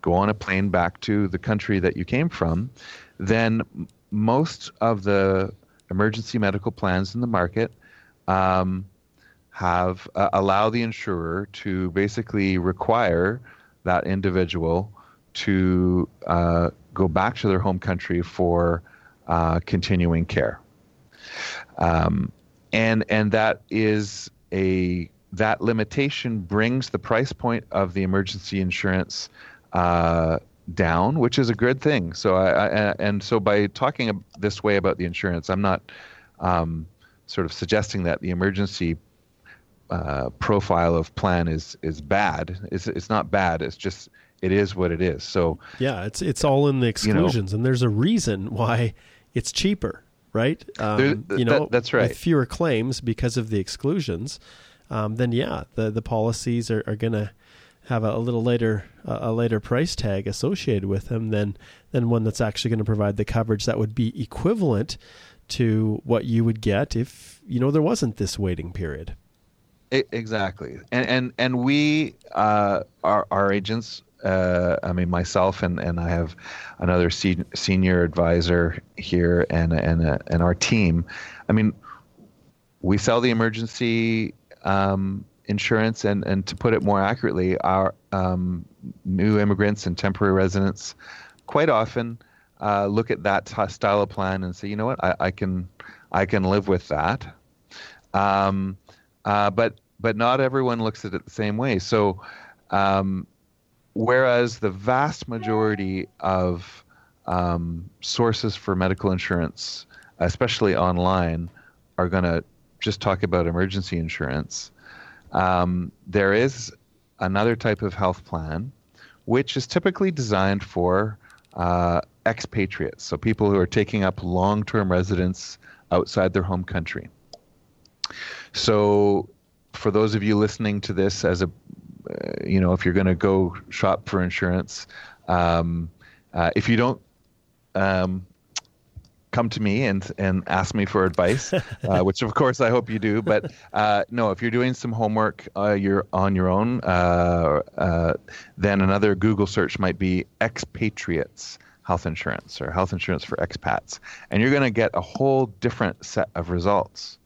go on a plane back to the country that you came from, then most of the emergency medical plans in the market um, have uh, allow the insurer to basically require that individual to uh, go back to their home country for uh, continuing care. Um, and and that is a that limitation brings the price point of the emergency insurance uh, down, which is a good thing. So I, I and so by talking this way about the insurance, I'm not um, sort of suggesting that the emergency uh, profile of plan is is bad. It's it's not bad. It's just it is what it is. So yeah, it's it's all in the exclusions, you know, and there's a reason why it's cheaper, right? Um, you know, that, that's right. With fewer claims because of the exclusions, um, then yeah, the the policies are, are going to have a, a little later uh, a later price tag associated with them than than one that's actually going to provide the coverage that would be equivalent to what you would get if you know there wasn't this waiting period. Exactly, and and and we uh, our our agents. Uh, I mean, myself and, and I have another se- senior advisor here, and and uh, and our team. I mean, we sell the emergency um, insurance, and, and to put it more accurately, our um, new immigrants and temporary residents quite often uh, look at that t- style of plan and say, you know what, I, I can I can live with that. Um, uh, but but not everyone looks at it the same way. So um, whereas the vast majority of um, sources for medical insurance, especially online, are going to just talk about emergency insurance. Um, there is another type of health plan, which is typically designed for uh, expatriates, so people who are taking up long term residence outside their home country. So, for those of you listening to this as a, uh, you know, if you're going to go shop for insurance, um, uh, if you don't um, come to me and and ask me for advice, uh, which of course I hope you do. But uh, no, if you're doing some homework, uh, you're on your own. Uh, uh, then another Google search might be expatriates health insurance or health insurance for expats, and you're going to get a whole different set of results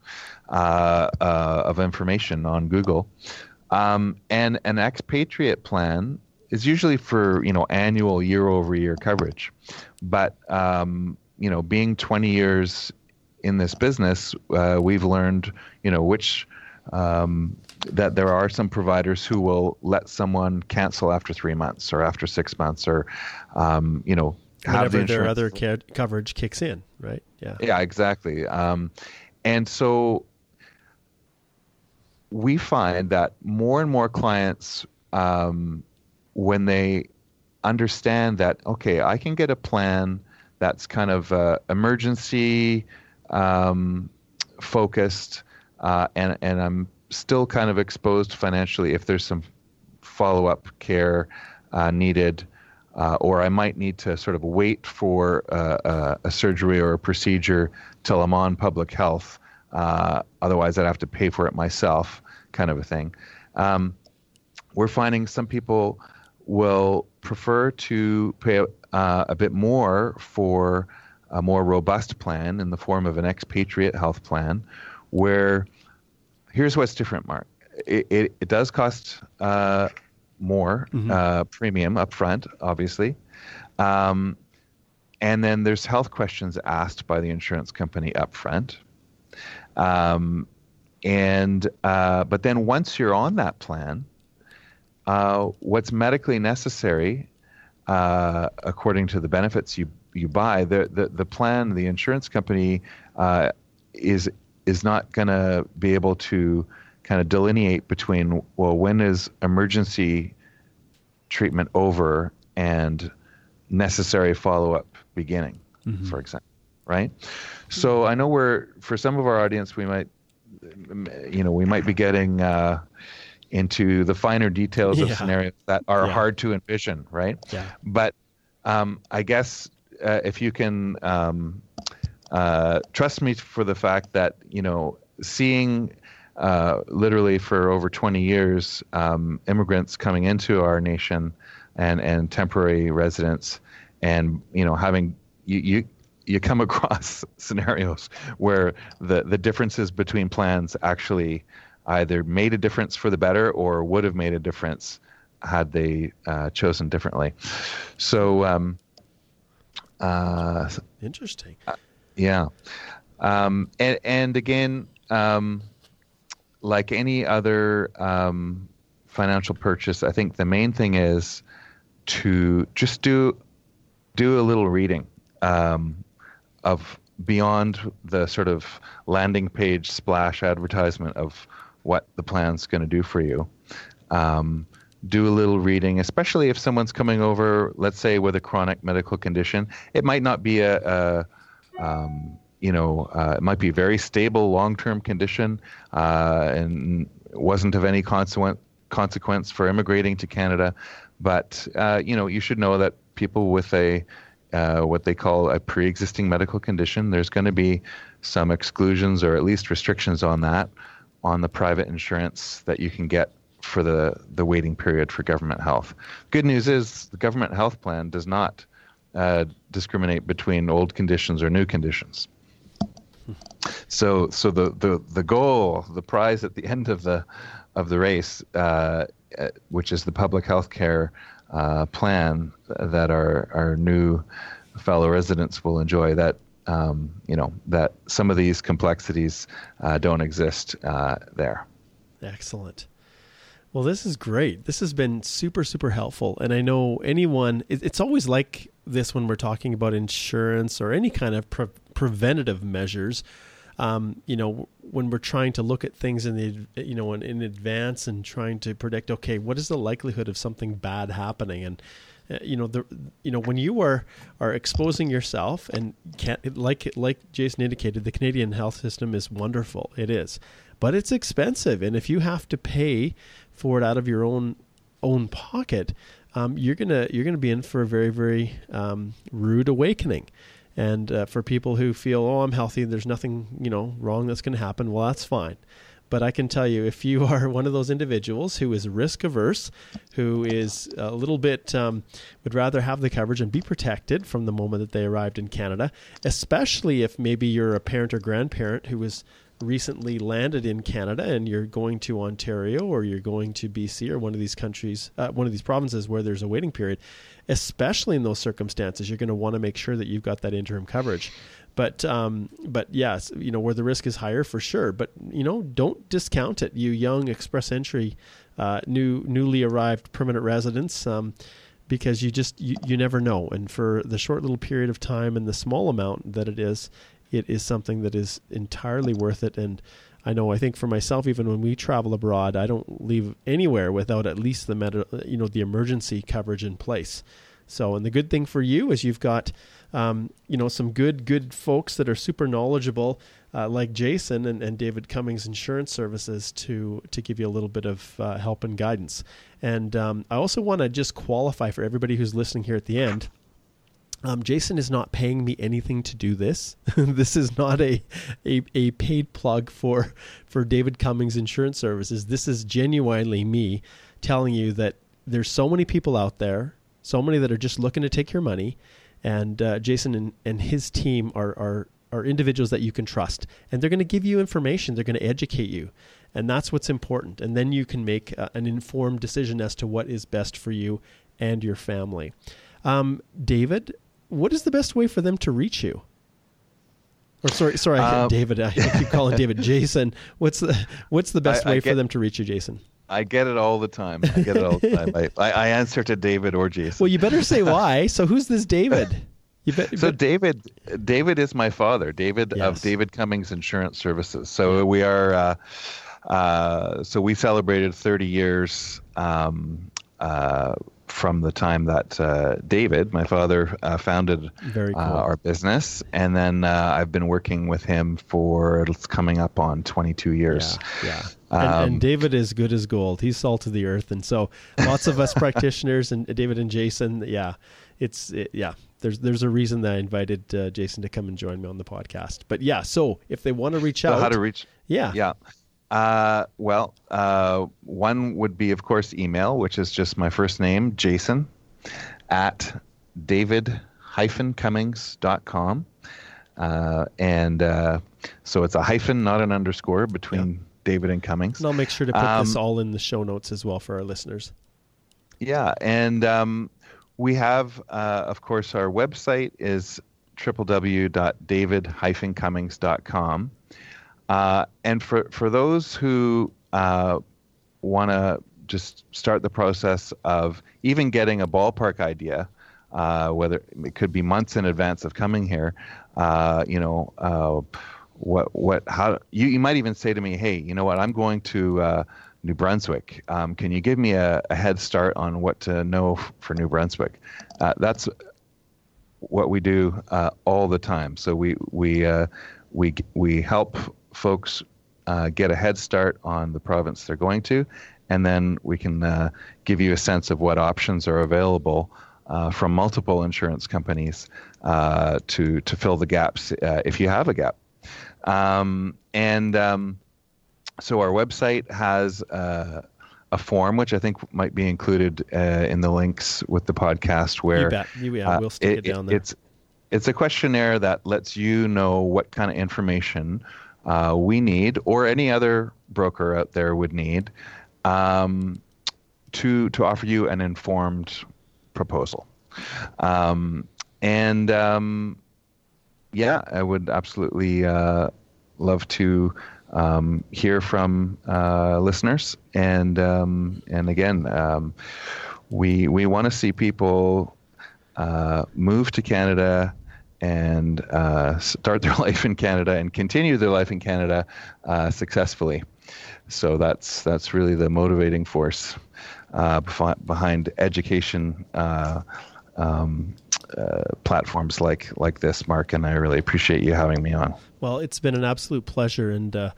uh, of information on Google. Um, and an expatriate plan is usually for you know annual year over year coverage, but um, you know, being 20 years in this business, uh, we've learned, you know, which um, that there are some providers who will let someone cancel after three months or after six months or, um, you know, have Whenever the their other coverage kicks in, right? Yeah. Yeah, exactly. Um, and so we find that more and more clients, um, when they understand that, okay, I can get a plan that's kind of uh, emergency um, focused, uh, and and I'm still kind of exposed financially if there's some follow up care uh, needed. Uh, or I might need to sort of wait for uh, uh, a surgery or a procedure till I'm on public health. otherwise, I'd have to pay for it myself, kind of a thing. Um, we're finding some people will prefer to pay uh, a bit more for a more robust plan in the form of an expatriate health plan, where here's what's different, Mark. It, it, it does cost uh, more mm-hmm. uh, premium upfront, obviously. Um, and then there's health questions asked by the insurance company upfront. Um, and uh, but then once you're on that plan, uh, what's medically necessary uh, according to the benefits you you buy, the the, the plan, the insurance company uh, is is not going to be able to kind of delineate between well when is emergency treatment over and necessary follow up beginning, mm-hmm. for example, right? So I know we're for some of our audience we might you know we might be getting uh, into the finer details yeah. of scenarios that are yeah. hard to envision, right? Yeah. But um, I guess uh, if you can um, uh, trust me for the fact that you know seeing uh, literally for over 20 years um, immigrants coming into our nation and and temporary residents and you know having you, you you come across scenarios where the the differences between plans actually either made a difference for the better or would have made a difference had they uh, chosen differently. So, um, uh, interesting. Uh, yeah. Um, and, and again, um, like any other um, financial purchase, I think the main thing is to just do do a little reading um, of beyond the sort of landing page splash advertisement of what the plan's going to do for you. Um, do a little reading, especially if someone's coming over, let's say with a chronic medical condition. It might not be a, a um, you know, uh, it might be a very stable long-term condition uh, and wasn't of any consequence consequence for immigrating to Canada. But uh, you know, you should know that people with a uh, what they call a pre-existing medical condition, there's going to be some exclusions or at least restrictions on that on the private insurance that you can get for the, the waiting period for government health. Good news is the government health plan does not uh, discriminate between old conditions or new conditions. So, so the, the, the goal, the prize at the end of the of the race, uh, uh which is the public health care uh, plan that our our new fellow residents will enjoy, that um, you know that some of these complexities uh, don't exist uh, there. Excellent. Well, this is great. This has been super, super helpful. And I know anyone, it's always like this when we're talking about insurance or any kind of pre- preventative measures. Um, you know, when we're trying to look at things in the, you know, in, in advance and trying to predict, okay, what is the likelihood of something bad happening? And, you know the you know when you are are exposing yourself and can't like like Jason indicated the Canadian health system is wonderful. It is. But it's expensive. And if you have to pay for it out of your own own pocket um, you're gonna you're gonna be in for a very very um, rude awakening. And uh, for people who feel oh I'm healthy. There's nothing you know wrong that's going to happen. Well that's fine but I can tell you, if you are one of those individuals who is risk averse, who is a little bit um, would rather have the coverage and be protected from the moment that they arrived in Canada, especially if maybe you're a parent or grandparent who was recently landed in Canada and you're going to Ontario or you're going to BC or one of these countries, uh, one of these provinces where there's a waiting period, especially in those circumstances, you're going to want to make sure that you've got that interim coverage. But um, but yes, you know where the risk is higher for sure. But you know, don't discount it. You young express entry, uh, new newly arrived permanent residents. Um, because you just you, you never know and for the short little period of time and the small amount that it is it is something that is entirely worth it and I know I think for myself even when we travel abroad I don't leave anywhere without at least the med- you know the emergency coverage in place so and the good thing for you is you've got um, you know, some good good folks that are super knowledgeable, uh, like Jason and, and David Cummings Insurance Services, to to give you a little bit of uh, help and guidance. And um, I also want to just qualify for everybody who's listening here at the end. Um, Jason is not paying me anything to do this. this is not a, a, a paid plug for for David Cummings Insurance Services. This is genuinely me telling you that there's so many people out there, so many that are just looking to take your money, and uh, Jason and, and his team are, are are individuals that you can trust, and they're going to give you information. They're going to educate you, and that's what's important. And then you can make uh, an informed decision as to what is best for you and your family. Um, David, what is the best way for them to reach you? Or sorry, sorry, um, David. I, keep calling David Jason. What's the what's the best I, way I get, for them to reach you, Jason? I get it all the time. I get it all the time. I, I, answer to David or Jason. Well, you better say why. So who's this David? You bet, you so bet. David, David is my father. David yes. of David Cummings Insurance Services. So we are. Uh, uh, so we celebrated 30 years um, uh, from the time that uh, David, my father, uh, founded uh, cool. our business, and then I've been working with him for it's coming up on 22 years. Yeah. yeah. Um, and, and, David is good as gold. He's salt of the earth, and so lots of us practitioners and David and Jason. Yeah, it's it, yeah. There's there's a reason that I invited uh, Jason to come and join me on the podcast. But yeah, so if they want to reach so out, how to reach? Yeah, yeah. Uh, well, uh, one would be, of course, email, which is just my first name, Jason, at david-cummings.com. Uh, and uh, so it's a hyphen, not an underscore between David and Cummings. And I'll make sure to put um, this all in the show notes as well for our listeners. Yeah, and um, we have, uh, of course, our website is www.david-cummings.com. Uh, and for, for those who uh, want to just start the process of even getting a ballpark idea, uh, whether it could be months in advance of coming here, uh, you know, uh, what what how you you might even say to me, hey, you know what, I'm going to uh, New Brunswick. Um, can you give me a, a, head start on what to know f- for New Brunswick? Uh, that's what we do uh, all the time. So we we uh, we we help folks uh, get a head start on the province they're going to, and then we can uh, give you a sense of what options are available. from multiple insurance companies to to fill the gaps if you have a gap. Um, and um, so our website has uh, a form, which I think might be included uh, in the links with the podcast. Where you bet. yeah, we'll stick it, it down there. It's it's a questionnaire that lets you know what kind of information uh, we need, or any other broker out there would need, um, to to offer you an informed proposal. Um, and um, yeah, I would absolutely uh, love to um, hear from uh, listeners. And um, and again, um, we we want to see people uh, move to Canada and uh, start their life in Canada and continue their life in Canada uh, successfully. So that's that's really the motivating force uh, behind education um, uh, platforms like like this, Mark. And I really appreciate you having me on. Well, it's been an absolute pleasure, and uh,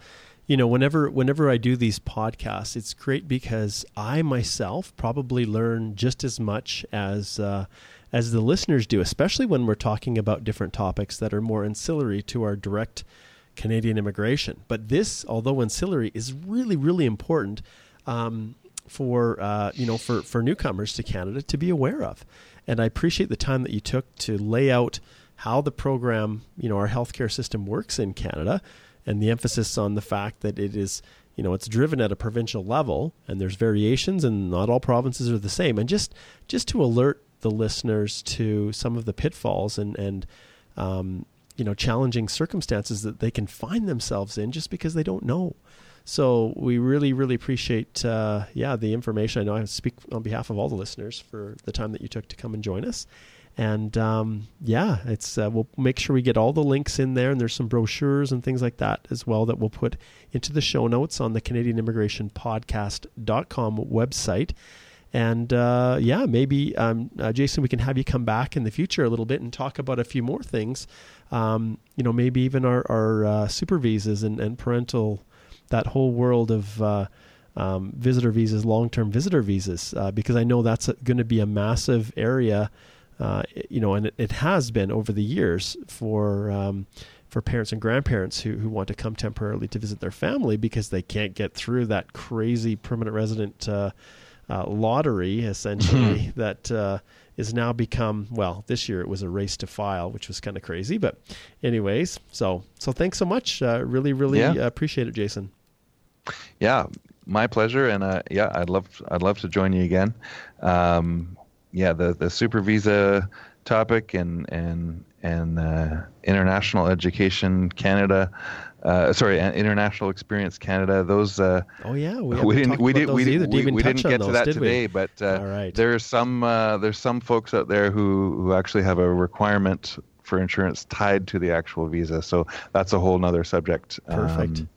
you know, whenever whenever I do these podcasts, it's great because I myself probably learn just as much as uh, as the listeners do, especially when we're talking about different topics that are more ancillary to our direct Canadian immigration. But this, although ancillary, is really really important. Um, for uh, you know for, for newcomers to Canada to be aware of. And I appreciate the time that you took to lay out how the program, you know, our healthcare system works in Canada, and the emphasis on the fact that it is, you know, it's driven at a provincial level, and there's variations, and not all provinces are the same. And just just to alert the listeners to some of the pitfalls and and um, you know challenging circumstances that they can find themselves in just because they don't know. So we really, really appreciate, uh, yeah, the information. I know I speak on behalf of all the listeners for the time that you took to come and join us. And um, yeah, it's uh, we'll make sure we get all the links in there, and there's some brochures and things like that as well that we'll put into the show notes on the Canadian Immigration Podcast.com website. And uh, yeah, maybe um, uh, Jason, we can have you come back in the future a little bit and talk about a few more things. Um, you know, maybe even our, our uh, super visas and, and parental that whole world of uh, um, visitor visas, long-term visitor visas, uh, because I know that's going to be a massive area, uh, you know, and it, it, has been over the years for um, for parents and grandparents who, who want to come temporarily to visit their family because they can't get through that crazy permanent resident uh, uh, lottery, essentially that uh, is now become well this year it was a race to file which was kind of crazy but anyways so so thanks so much. Uh, really really yeah. appreciate it jason yeah, my pleasure, and uh, yeah, I'd love I'd love to join you again. Um, yeah, the the super visa topic and and and uh, international education Canada. Uh, sorry, International Experience Canada. Those. Uh, oh yeah, we, we didn't. We, did, we, did, we, we didn't get those, to that today, but uh, right. there's some uh, there's some folks out there who who actually have a requirement for insurance tied to the actual visa. So that's a whole other subject. Perfect. Um,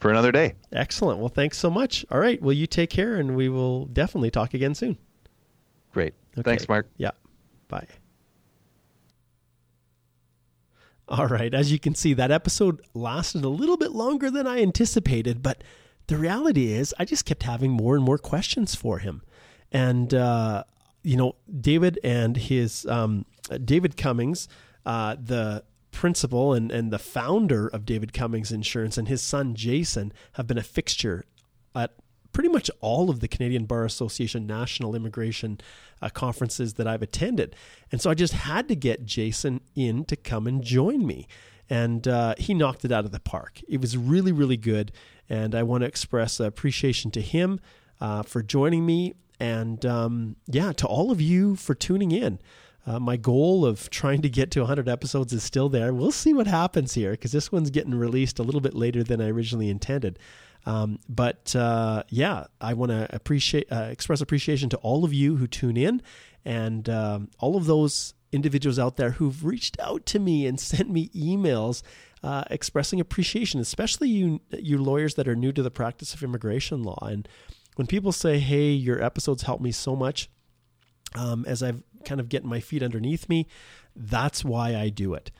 for another day. Excellent. Well, thanks so much. All right. Well, you take care, and we will definitely talk again soon. Great. Okay. Thanks, Mark. Yeah. Bye. All right. As you can see, that episode lasted a little bit longer than I anticipated, but the reality is, I just kept having more and more questions for him. And, uh, you know, David and his, um, David Cummings, uh, the principal and, and the founder of David Cummings Insurance and his son Jason have been a fixture at pretty much all of the Canadian Bar Association national immigration uh, conferences that I've attended. And so I just had to get Jason in to come and join me. And uh, he knocked it out of the park. It was really, really good. And I want to express appreciation to him uh, for joining me. And um, yeah, to all of you for tuning in. Uh, my goal of trying to get to 100 episodes is still there. We'll see what happens here because this one's getting released a little bit later than I originally intended. Um, but uh, yeah, I want to appreciate uh, express appreciation to all of you who tune in, and um, all of those individuals out there who've reached out to me and sent me emails uh, expressing appreciation, especially you you lawyers that are new to the practice of immigration law. And when people say, "Hey, your episodes help me so much," um, as I've kind of getting my feet underneath me. That's why I do it.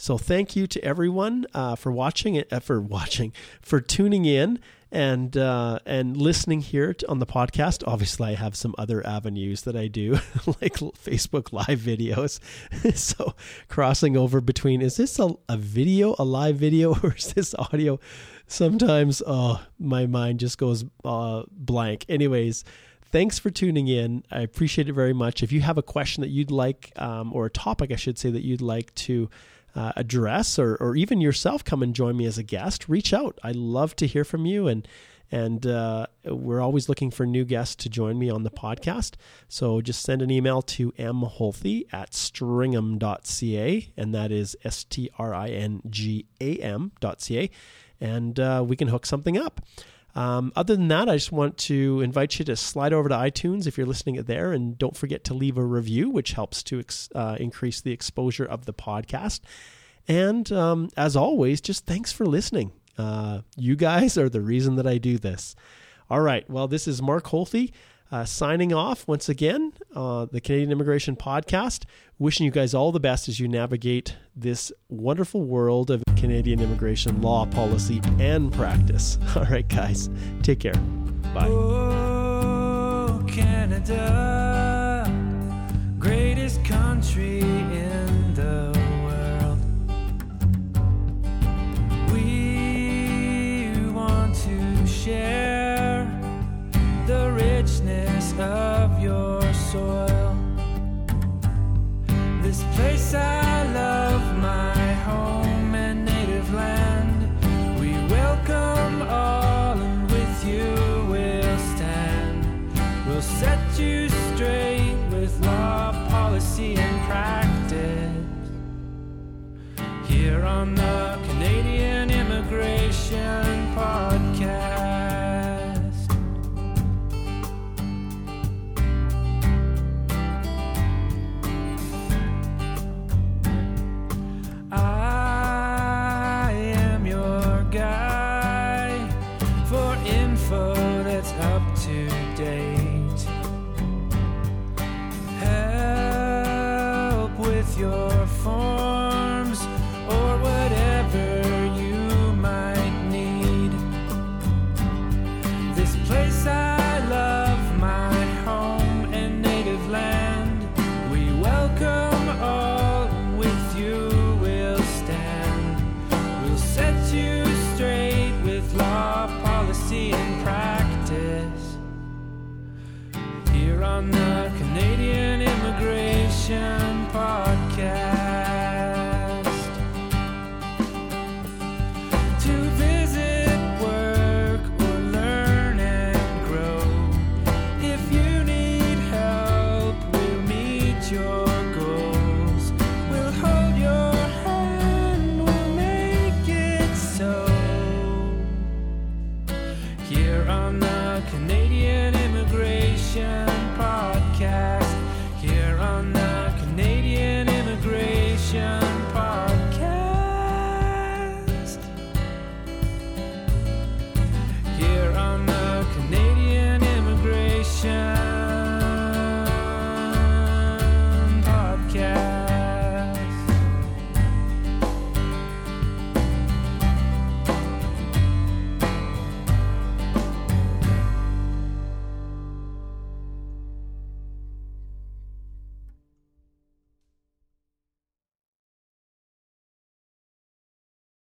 So thank you to everyone uh, for watching it, uh, for watching, for tuning in and uh, and listening here to, on the podcast. Obviously, I have some other avenues that I do, like Facebook Live videos. so crossing over between is this a, a video, a live video, or is this audio? Sometimes, oh, my mind just goes uh, blank. Anyways thanks for tuning in. I appreciate it very much. If you have a question that you'd like, um, or a topic, I should say, that you'd like to uh, address, or, or even yourself come and join me as a guest, reach out. I love to hear from you and And uh, we're always looking for new guests to join me on the podcast. So just send an email to mholthe at stringam.ca, and that is S T R I N G A M.ca, and uh, we can hook something up. Um, other than that, I just want to invite you to slide over to iTunes if you're listening there, and don't forget to leave a review, which helps to ex- uh, increase the exposure of the podcast. And um, as always, just thanks for listening. Uh, you guys are the reason that I do this. All right. Well, this is Mark Holthe uh, signing off once again, uh, the Canadian Immigration Podcast. Wishing you guys all the best as you navigate this wonderful world of Canadian immigration law, policy, and practice. All right, guys. Take care. Bye. Oh, Canada, greatest country in the world. We want to share of your soil. This place I love, my home and native land. We welcome all, and with you we'll stand. We'll set you straight with law, policy, and practice. Here on the Canadian Immigration